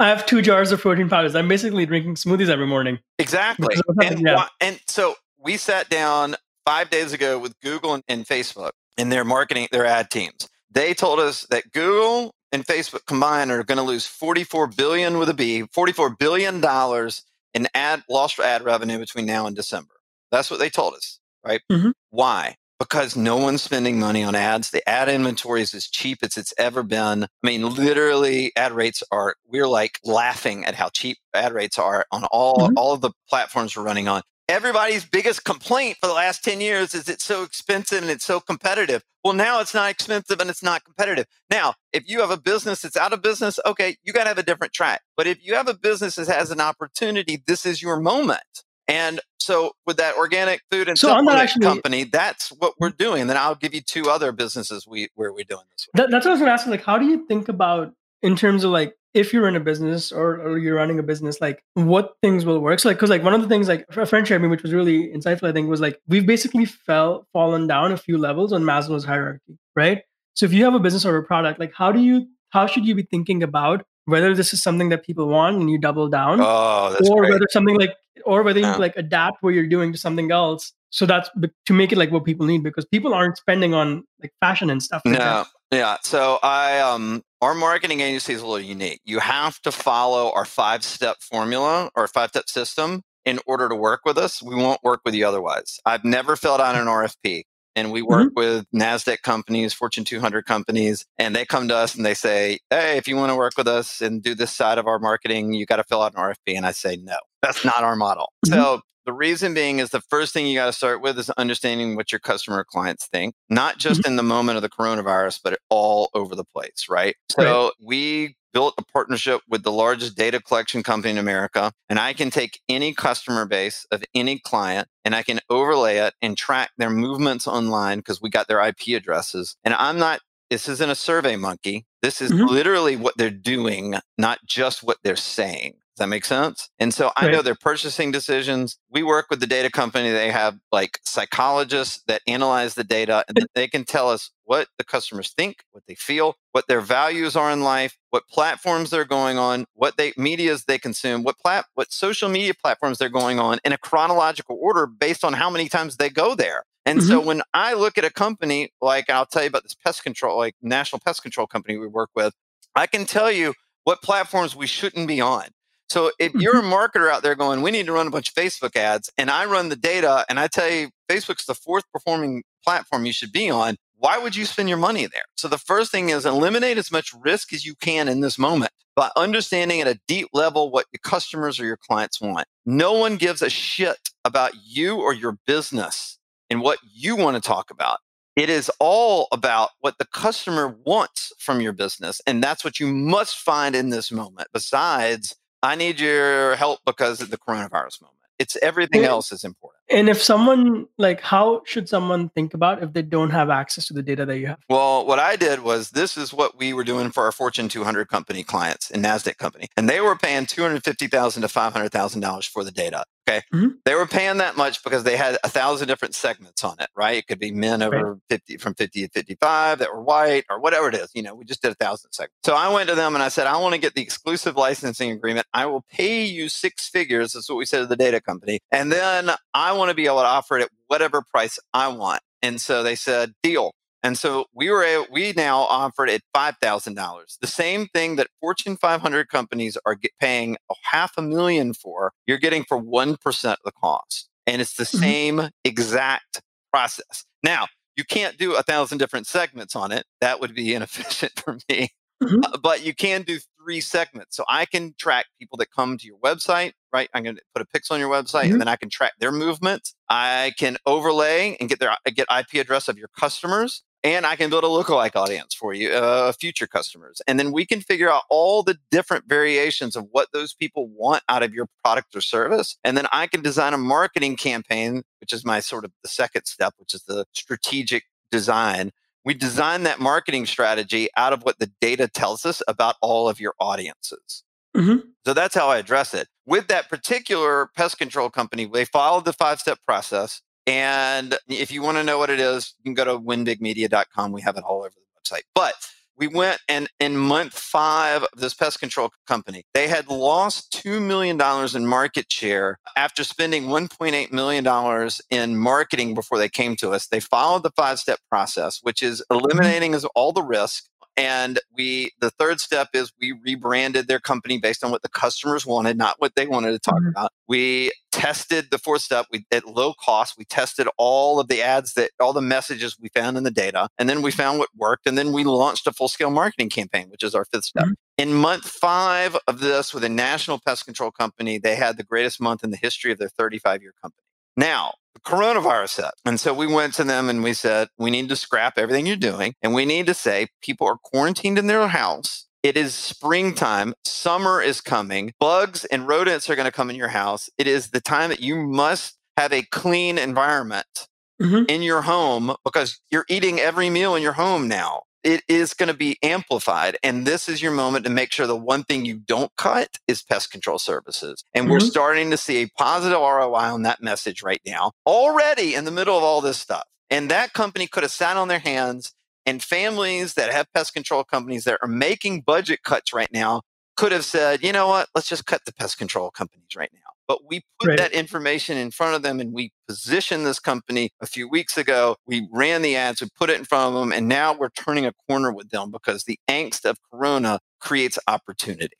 I have two jars of protein powders. I'm basically drinking smoothies every morning. Exactly. And, yeah. and so we sat down five days ago with Google and, and Facebook and their marketing, their ad teams. They told us that Google and Facebook combined are going to lose 44 billion with a B, 44 billion dollars in ad lost for ad revenue between now and December. That's what they told us, right? Mm-hmm. Why? Because no one's spending money on ads. The ad inventory is as cheap as it's ever been. I mean, literally, ad rates are, we're like laughing at how cheap ad rates are on all, mm-hmm. all of the platforms we're running on. Everybody's biggest complaint for the last 10 years is it's so expensive and it's so competitive. Well, now it's not expensive and it's not competitive. Now, if you have a business that's out of business, okay, you got to have a different track. But if you have a business that has an opportunity, this is your moment. And so with that organic food and so supplement actually, company, that's what we're doing. Then I'll give you two other businesses we where we're doing this. That, that's what I was going to ask. Like, how do you think about in terms of like if you're in a business or, or you're running a business, like what things will work? So like, because like one of the things like a friend shared me, which was really insightful, I think, was like we've basically fell fallen down a few levels on Maslow's hierarchy, right? So if you have a business or a product, like how do you how should you be thinking about whether this is something that people want and you double down, oh, or great. whether something like or whether you like adapt what you're doing to something else. So that's to make it like what people need because people aren't spending on like fashion and stuff. Like no, that. yeah. So I um our marketing agency is a little unique. You have to follow our five step formula or five step system in order to work with us. We won't work with you otherwise. I've never filled out an RFP and we work mm-hmm. with NASDAQ companies, Fortune 200 companies, and they come to us and they say, Hey, if you want to work with us and do this side of our marketing, you got to fill out an RFP. And I say, No, that's not our model. Mm-hmm. So the reason being is the first thing you got to start with is understanding what your customer clients think, not just mm-hmm. in the moment of the coronavirus, but all over the place, right? So we built a partnership with the largest data collection company in America. And I can take any customer base of any client and I can overlay it and track their movements online because we got their IP addresses. And I'm not, this isn't a survey monkey. This is mm-hmm. literally what they're doing, not just what they're saying. Does that make sense? And so I know their purchasing decisions. We work with the data company. They have like psychologists that analyze the data and they can tell us what the customers think, what they feel, what their values are in life, what platforms they're going on, what they medias they consume, what plat what social media platforms they're going on in a chronological order based on how many times they go there. And mm-hmm. so when I look at a company like I'll tell you about this pest control, like national pest control company we work with, I can tell you what platforms we shouldn't be on So if mm-hmm. you're a marketer out there going, we need to run a bunch of Facebook ads, and I run the data and I tell you Facebook's the fourth performing platform you should be on, why would you spend your money there? So the first thing is eliminate as much risk as you can in this moment by understanding at a deep level what your customers or your clients want. No one gives a shit about you or your business and what you want to talk about. It is all about what the customer wants from your business. And that's what you must find in this moment. Besides, I need your help because of the coronavirus moment. It's everything yeah. else is important. And if someone like how should someone think about if they don't have access to the data that you have? Well, what I did was this is what we were doing for our Fortune 200 company clients and Nasdaq company. And they were paying 250,000 to $500,000 for the data. Okay. Mm-hmm. They were paying that much because they had a thousand different segments on it, right? It could be men over right. 50 from 50 to 55 that were white or whatever it is. You know, we just did a thousand segments. So I went to them and I said, I want to get the exclusive licensing agreement. I will pay you six figures. That's what we said to the data company. And then I want to be able to offer it at whatever price I want. And so they said, deal. And so we were we now offered at five thousand dollars, the same thing that Fortune 500 companies are paying a half a million for. You're getting for one percent of the cost, and it's the mm-hmm. same exact process. Now you can't do a thousand different segments on it; that would be *laughs* inefficient for me. Mm-hmm. Uh, but you can do three segments. So I can track people that come to your website, right? I'm going to put a pixel on your website mm-hmm. and then I can track their movements. I can overlay and get their get IP address of your customers and I can build a lookalike audience for you, uh, future customers. And then we can figure out all the different variations of what those people want out of your product or service. And then I can design a marketing campaign, which is my sort of the second step, which is the strategic design we design that marketing strategy out of what the data tells us about all of your audiences. Mm-hmm. So that's how I address it. With that particular pest control company, they followed the five step process. And if you want to know what it is, you can go to winbigmedia.com. We have it all over the website. But we went and in month five of this pest control company, they had lost $2 million in market share after spending $1.8 million in marketing before they came to us. They followed the five step process, which is mm-hmm. eliminating all the risk and we, the third step is we rebranded their company based on what the customers wanted, not what they wanted to talk mm-hmm. about. We tested the fourth step we, at low cost. We tested all of the ads that, all the messages we found in the data. And then we found what worked. And then we launched a full scale marketing campaign, which is our fifth step. Mm-hmm. In month five of this with a national pest control company, they had the greatest month in the history of their 35 year company. Now, coronavirus hit. And so we went to them and we said, we need to scrap everything you're doing. And we need to say people are quarantined in their house. It is springtime. Summer is coming. Bugs and rodents are going to come in your house. It is the time that you must have a clean environment mm-hmm. in your home because you're eating every meal in your home now it is going to be amplified. And this is your moment to make sure the one thing you don't cut is pest control services. And mm-hmm. we're starting to see a positive ROI on that message right now, already in the middle of all this stuff. And that company could have sat on their hands, and families that have pest control companies that are making budget cuts right now could have said, you know what, let's just cut the pest control companies right now. But we put right. that information in front of them and we positioned this company a few weeks ago. We ran the ads, we put it in front of them, and now we're turning a corner with them because the angst of Corona creates opportunity.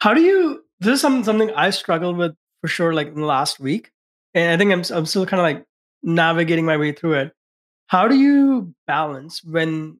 How do you, this is something, something I struggled with for sure, like in the last week. And I think I'm, I'm still kind of like navigating my way through it. How do you balance when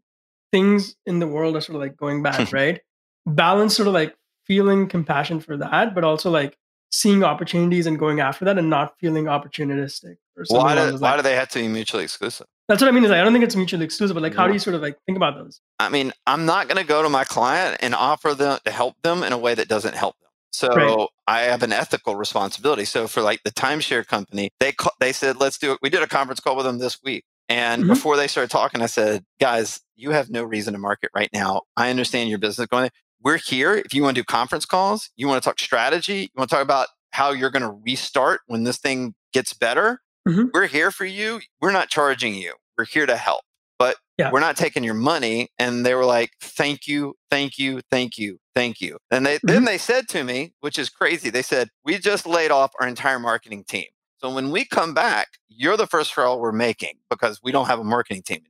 things in the world are sort of like going bad, *laughs* right? Balance sort of like feeling compassion for that, but also like seeing opportunities and going after that and not feeling opportunistic. Or why do, why do they have to be mutually exclusive? That's what I mean. Is like, I don't think it's mutually exclusive, but like, how do you sort of like think about those? I mean, I'm not going to go to my client and offer them to help them in a way that doesn't help them. So right. I have an ethical responsibility. So for like the timeshare company, they they said, let's do it. We did a conference call with them this week. And mm-hmm. before they started talking, I said, guys, you have no reason to market right now. I understand your business going we're here. If you want to do conference calls, you want to talk strategy, you want to talk about how you're going to restart when this thing gets better, mm-hmm. we're here for you. We're not charging you. We're here to help, but yeah. we're not taking your money. And they were like, thank you, thank you, thank you, thank you. And they, mm-hmm. then they said to me, which is crazy, they said, we just laid off our entire marketing team. So when we come back, you're the first call we're making because we don't have a marketing team.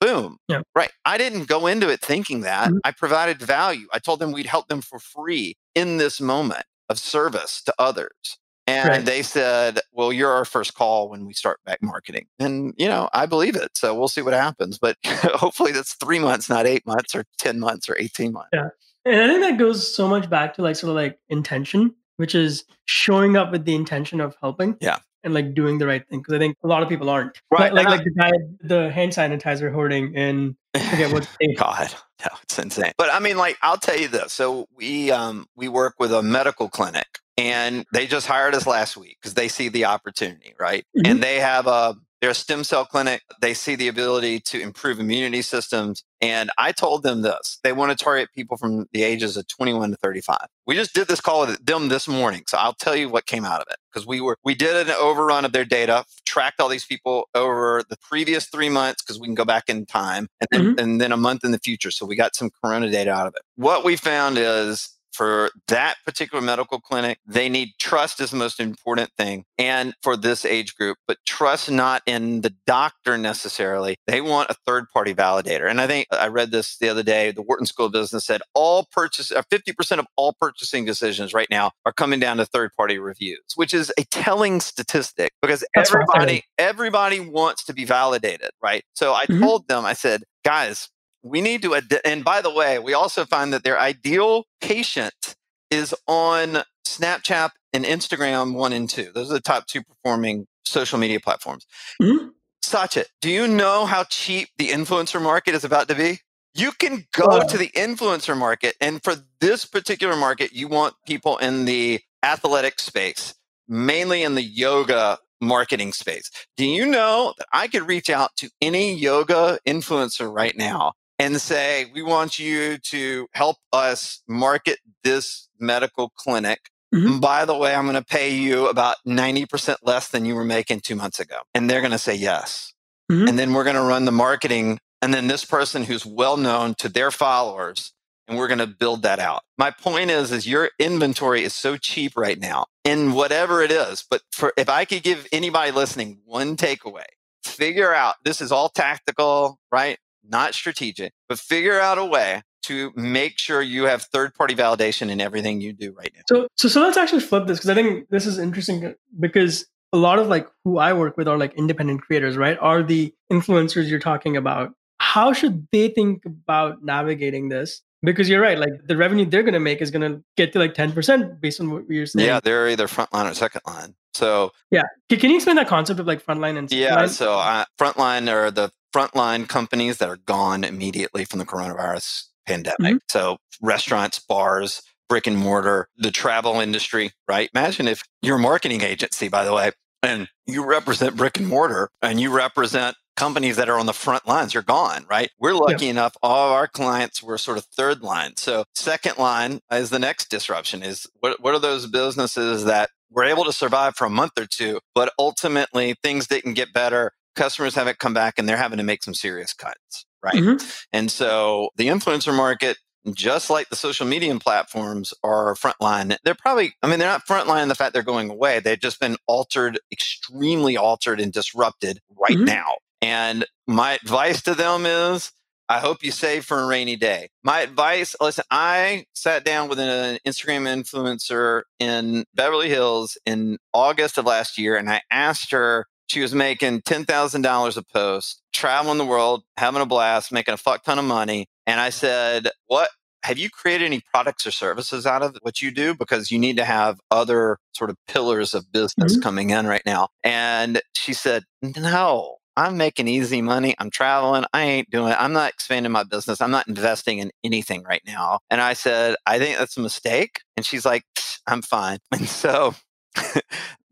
Boom. Yeah. Right. I didn't go into it thinking that. Mm-hmm. I provided value. I told them we'd help them for free in this moment. of service to others. And Right. they said, well, you're our first call when we start back marketing. And, you know, I believe it. So we'll see what happens. But *laughs* hopefully that's three months, not eight months or 10 months or 18 months. Yeah. And I think that goes so much back to like sort of like intention, which is showing up with the intention of helping. Yeah. And like doing the right thing. Because I think a lot of people aren't. Right, Like, like, like the guy, the hand sanitizer hoarding in, I forget what state. *laughs* God, no, it's insane. But I mean, like, I'll tell you this. So we um we work with a medical clinic, and they just hired us last week because they see the opportunity, right? Mhm. And they have a they're a stem cell clinic. They see the ability to improve immunity systems. And I told them this: they want to target people from the ages of 21 to 35. We just did this call with them this morning, so I'll tell you what came out of it because we were we did an overrun of their data, tracked all these people over the previous three months because we can go back in time, and then mm-hmm. and then a month in the future. So we got some Corona data out of it. What we found is for that particular medical clinic, they need trust is the most important thing. And for this age group, but trust not in the doctor necessarily. They want a third party validator. And I think I read this the other day. The Wharton School of Business said all purchase, uh, 50% of all purchasing decisions right now are coming down to third party reviews, which is a telling statistic because That's everybody, everybody wants to be validated, right? So I Mhm. told them, I said, guys, we need to ad- and by the way we also find that their ideal patient is on snapchat and instagram one and two those are the top two performing social media platforms Mhm. Satya, do you know how cheap the influencer market is about to be you can go Wow. to the influencer market and for this particular market you want people in the athletic space mainly in the yoga marketing space do you know that i could reach out to any yoga influencer right now and say, we want you to help us market this medical clinic. Mhm. By the way, I'm going to pay you about 90% less than you were making two months ago. And they're going to say yes. Mhm. And then we're going to run the marketing. And then this person who's well known to their followers, and we're going to build that out. My point is, is your inventory is so cheap right now in whatever it is. But for if I could give anybody listening one takeaway, figure out this is all tactical, right? Not strategic, but figure out a way to make sure you have third party validation in everything you do right now. So, so, so let's actually flip this because I think this is interesting uh, because a lot of like who I work with are like independent creators, right? Are the influencers you're talking about. How should they think about navigating this? Because you're right, like the revenue they're going to make is going to get to like 10% based on what you're saying. Yeah, they're either front line or second line. So Yeah. Can, you explain that concept of like frontline and Yeah, so uh, frontline are the frontline companies that are gone immediately from the coronavirus pandemic. So restaurants, bars, brick and mortar, the travel industry, right? Imagine if you're a marketing agency, by the way, and you represent brick and mortar and you represent companies that are on the front lines, you're gone, right? We're lucky enough, all of our clients were sort of third line. So second line is the next disruption is what, what are those businesses that were able to survive for a month or two, but ultimately things didn't get better. Customers haven't come back and they're having to make some serious cuts, right? Mhm. And so the influencer market, just like the social media platforms are frontline, they're probably, I mean, they're not frontline in the fact they're going away. They've just been altered, extremely altered and disrupted right Mhm. now. And my advice to them is I hope you save for a rainy day. My advice listen, I sat down with an Instagram influencer in Beverly Hills in August of last year and I asked her, she was making $10,000 a post, traveling the world, having a blast, making a fuck ton of money. And I said, What have you created any products or services out of what you do? Because you need to have other sort of pillars of business Mhm. coming in right now. And she said, No, I'm making easy money. I'm traveling. I ain't doing it. I'm not expanding my business. I'm not investing in anything right now. And I said, I think that's a mistake. And she's like, I'm fine. *laughs* And so *laughs*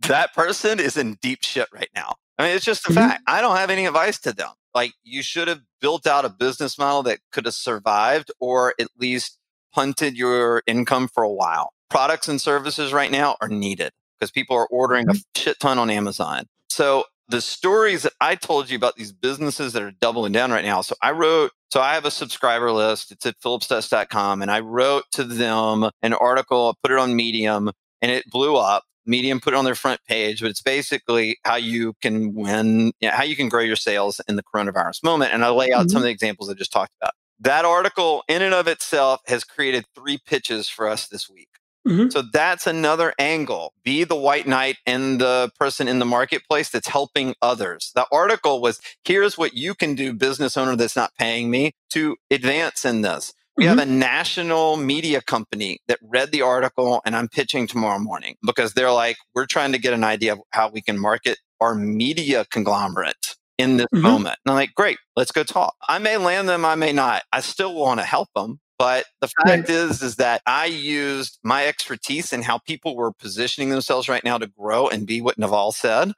that person is in deep shit right now. I mean, it's just a Mhm. fact. I don't have any advice to them. Like, you should have built out a business model that could have survived or at least punted your income for a while. Products and services right now are needed because people are ordering a shit ton on Amazon. So, the stories that I told you about these businesses that are doubling down right now. So, I wrote, so I have a subscriber list. It's at phillipstutts.com. And I wrote to them an article, I put it on Medium, and it blew up. Medium put it on their front page, but it's basically how you can win, you know, how you can grow your sales in the coronavirus moment. And I lay out some mm-hmm. of the examples I just talked about. That article, in and of itself, has created three pitches for us this week. Mm-hmm. So that's another angle. Be the white knight and the person in the marketplace that's helping others. The article was here's what you can do, business owner that's not paying me to advance in this. We mm-hmm. have a national media company that read the article and I'm pitching tomorrow morning because they're like, we're trying to get an idea of how we can market our media conglomerate in this mm-hmm. moment. And I'm like, great, let's go talk. I may land them, I may not. I still want to help them. But the fact is, is that I used my expertise in how people were positioning themselves right now to grow and be what Naval said.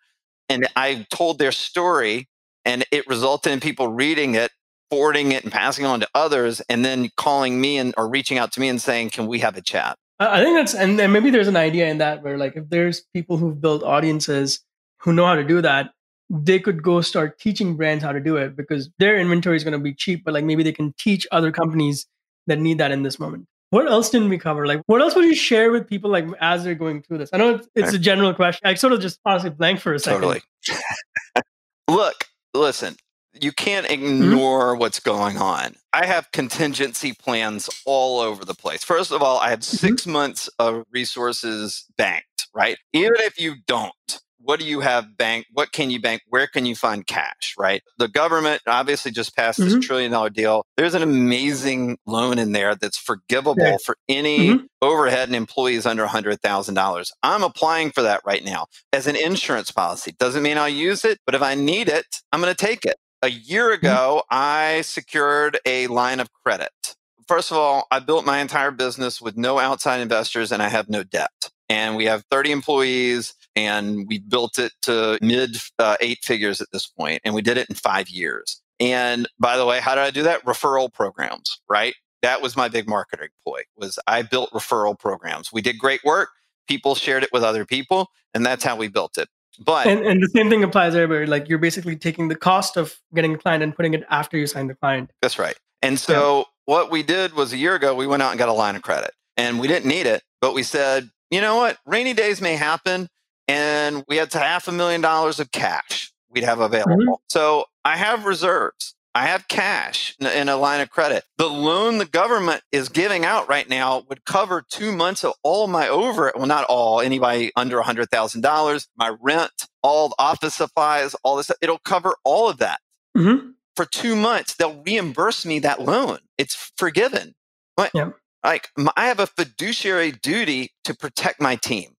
And I told their story and it resulted in people reading it, forwarding it and passing on to others, and then calling me and or reaching out to me and saying, can we have a chat? I think that's, and maybe there's an idea in that where like if there's people who've built audiences who know how to do that, they could go start teaching brands how to do it because their inventory is going to be cheap, but like maybe they can teach other companies that need that in this moment. What else didn't we cover? Like, what else would you share with people like as they're going through this? I know it's, it's a general question. I sort of just honestly blank for a second. Totally. *laughs* Look, listen, you can't mm-hmm. ignore mm-hmm. what's going on. I have contingency plans all over the place. First of all, I have mm-hmm. 6 months of resources banked, right? Even if you don't, what do you have bank? What can you bank? Where can you find cash? Right. The government obviously just passed this mm-hmm. trillion dollar deal. There's an amazing loan in there that's forgivable yeah. for any mm-hmm. overhead and employees under $100,000. I'm applying for that right now as an insurance policy. Doesn't mean I'll use it, but if I need it, I'm going to take it. A year mm-hmm. ago, mm-hmm. I secured a line of credit. First of all, I built my entire business with no outside investors and I have no debt. And we have 30 employees and we built it to mid uh, eight figures at this point and we did it in five years. And by the way how did i do that? Referral programs right? That was my big marketing ploy was i built referral programs. We did great work. People shared it with other people and that's how we built it. But and, and the same thing applies everywhere like you're basically taking the cost of getting a client and putting it after you sign the client. That's right. And so yeah. what we did was a year ago we went out and got a line of credit and we didn't need it but we said you know what? Rainy days may happen and we had half a million dollars of cash we'd have available. Mm-hmm. So I have reserves. I have cash in a line of credit. The loan the government is giving out right now would cover two months of all my over, well, not all, anybody under $100,000, my rent, all the office supplies, all this. It'll cover all of that. Mm-hmm. For two months, they'll reimburse me that loan. It's forgiven. But, yeah. Like, I have a fiduciary duty to protect my team.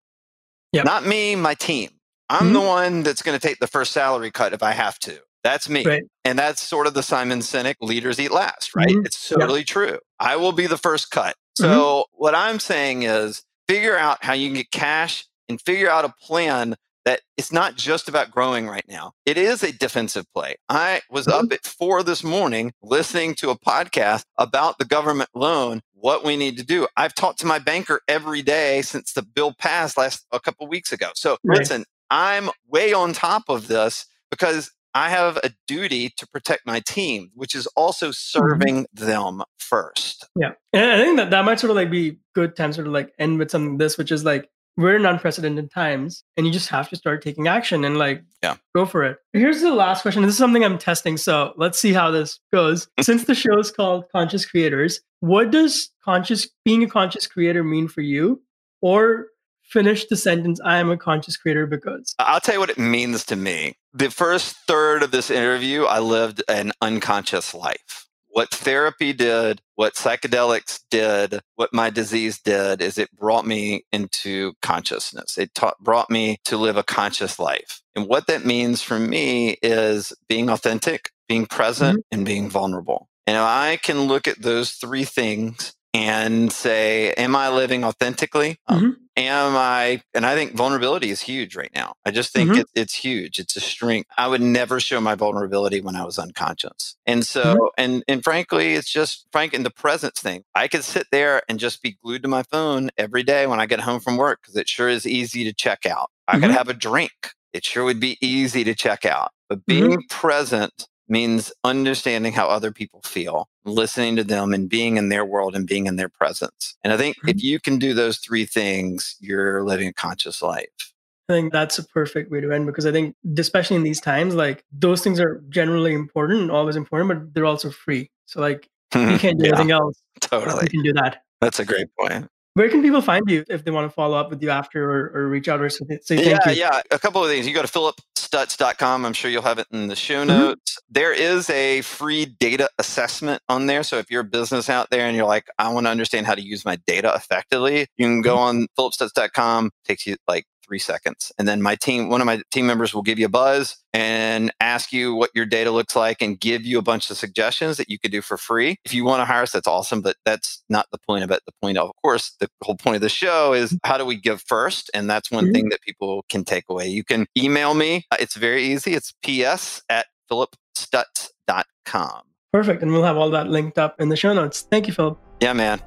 Yep. Not me, my team. I'm mm-hmm. the one that's going to take the first salary cut if I have to. That's me. Right. And that's sort of the Simon Sinek leaders eat last, right? Mm-hmm. It's totally yep. true. I will be the first cut. So mm-hmm. what I'm saying is figure out how you can get cash and figure out a plan that it's not just about growing right now. It is a defensive play. I was up mm-hmm. at four this morning listening to a podcast about the government loan what we need to do. I've talked to my banker every day since the bill passed last a couple weeks ago. So right. listen, I'm way on top of this because I have a duty to protect my team, which is also mm-hmm. serving them first. Yeah. And I think that that might sort of like be good time sort of like end with something this, which is like we're in unprecedented times and you just have to start taking action and like yeah. go for it. Here's the last question. This is something I'm testing. So let's see how this goes. *laughs* Since the show is called Conscious Creators, what does conscious being a conscious creator mean for you? Or finish the sentence, I am a conscious creator because. I'll tell you what it means to me. The first third of this interview, I lived an unconscious life what therapy did, what psychedelics did, what my disease did is it brought me into consciousness. It taught, brought me to live a conscious life. And what that means for me is being authentic, being present, mm-hmm. and being vulnerable. And I can look at those three things and say, Am I living authentically? Um, mm-hmm. Um, am I, and I think vulnerability is huge right now. I just think mm-hmm. it, it's huge. It's a strength. I would never show my vulnerability when I was unconscious. And so, mm-hmm. and, and frankly, it's just frank in the presence thing. I could sit there and just be glued to my phone every day when I get home from work because it sure is easy to check out. I could mm-hmm. have a drink. It sure would be easy to check out. But mm-hmm. being present means understanding how other people feel, listening to them and being in their world and being in their presence. And I think mm-hmm. if you can do those three things, you're living a conscious life. I think that's a perfect way to end because I think, especially in these times, like those things are generally important and always important, but they're also free. So, like, you *laughs* can't do yeah, anything else. Totally. You can do that. That's a great point. Where can people find you if they want to follow up with you after or, or reach out or say thank yeah, you? Yeah, yeah. A couple of things. You go to phillipstutts.com. I'm sure you'll have it in the show mm-hmm. notes. Mm-hmm. There is a free data assessment on there. So if you're a business out there and you're like, I want to understand how to use my data effectively, you can go mm-hmm. on phillipstutts.com. Takes you like three seconds. And then my team, one of my team members will give you a buzz and ask you what your data looks like and give you a bunch of suggestions that you could do for free. If you want to hire us, that's awesome, but that's not the point of it. The point of, of course, the whole point of the show is how do we give first? And that's one mm-hmm. thing that people can take away. You can email me. Uh, it's very easy. It's ps at phillipstutts.com. Perfect. And we'll have all that linked up in the show notes. Thank you, Phillip. Yeah, man.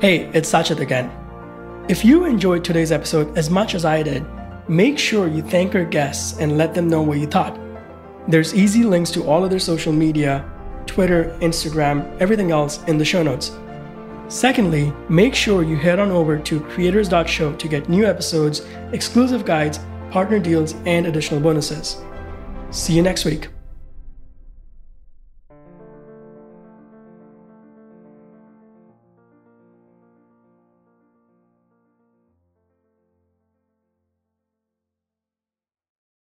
Hey, it's Sachit again. If you enjoyed today's episode as much as I did, make sure you thank our guests and let them know what you thought. There's easy links to all of their social media Twitter, Instagram, everything else in the show notes. Secondly, make sure you head on over to creators.show to get new episodes, exclusive guides, partner deals, and additional bonuses. See you next week.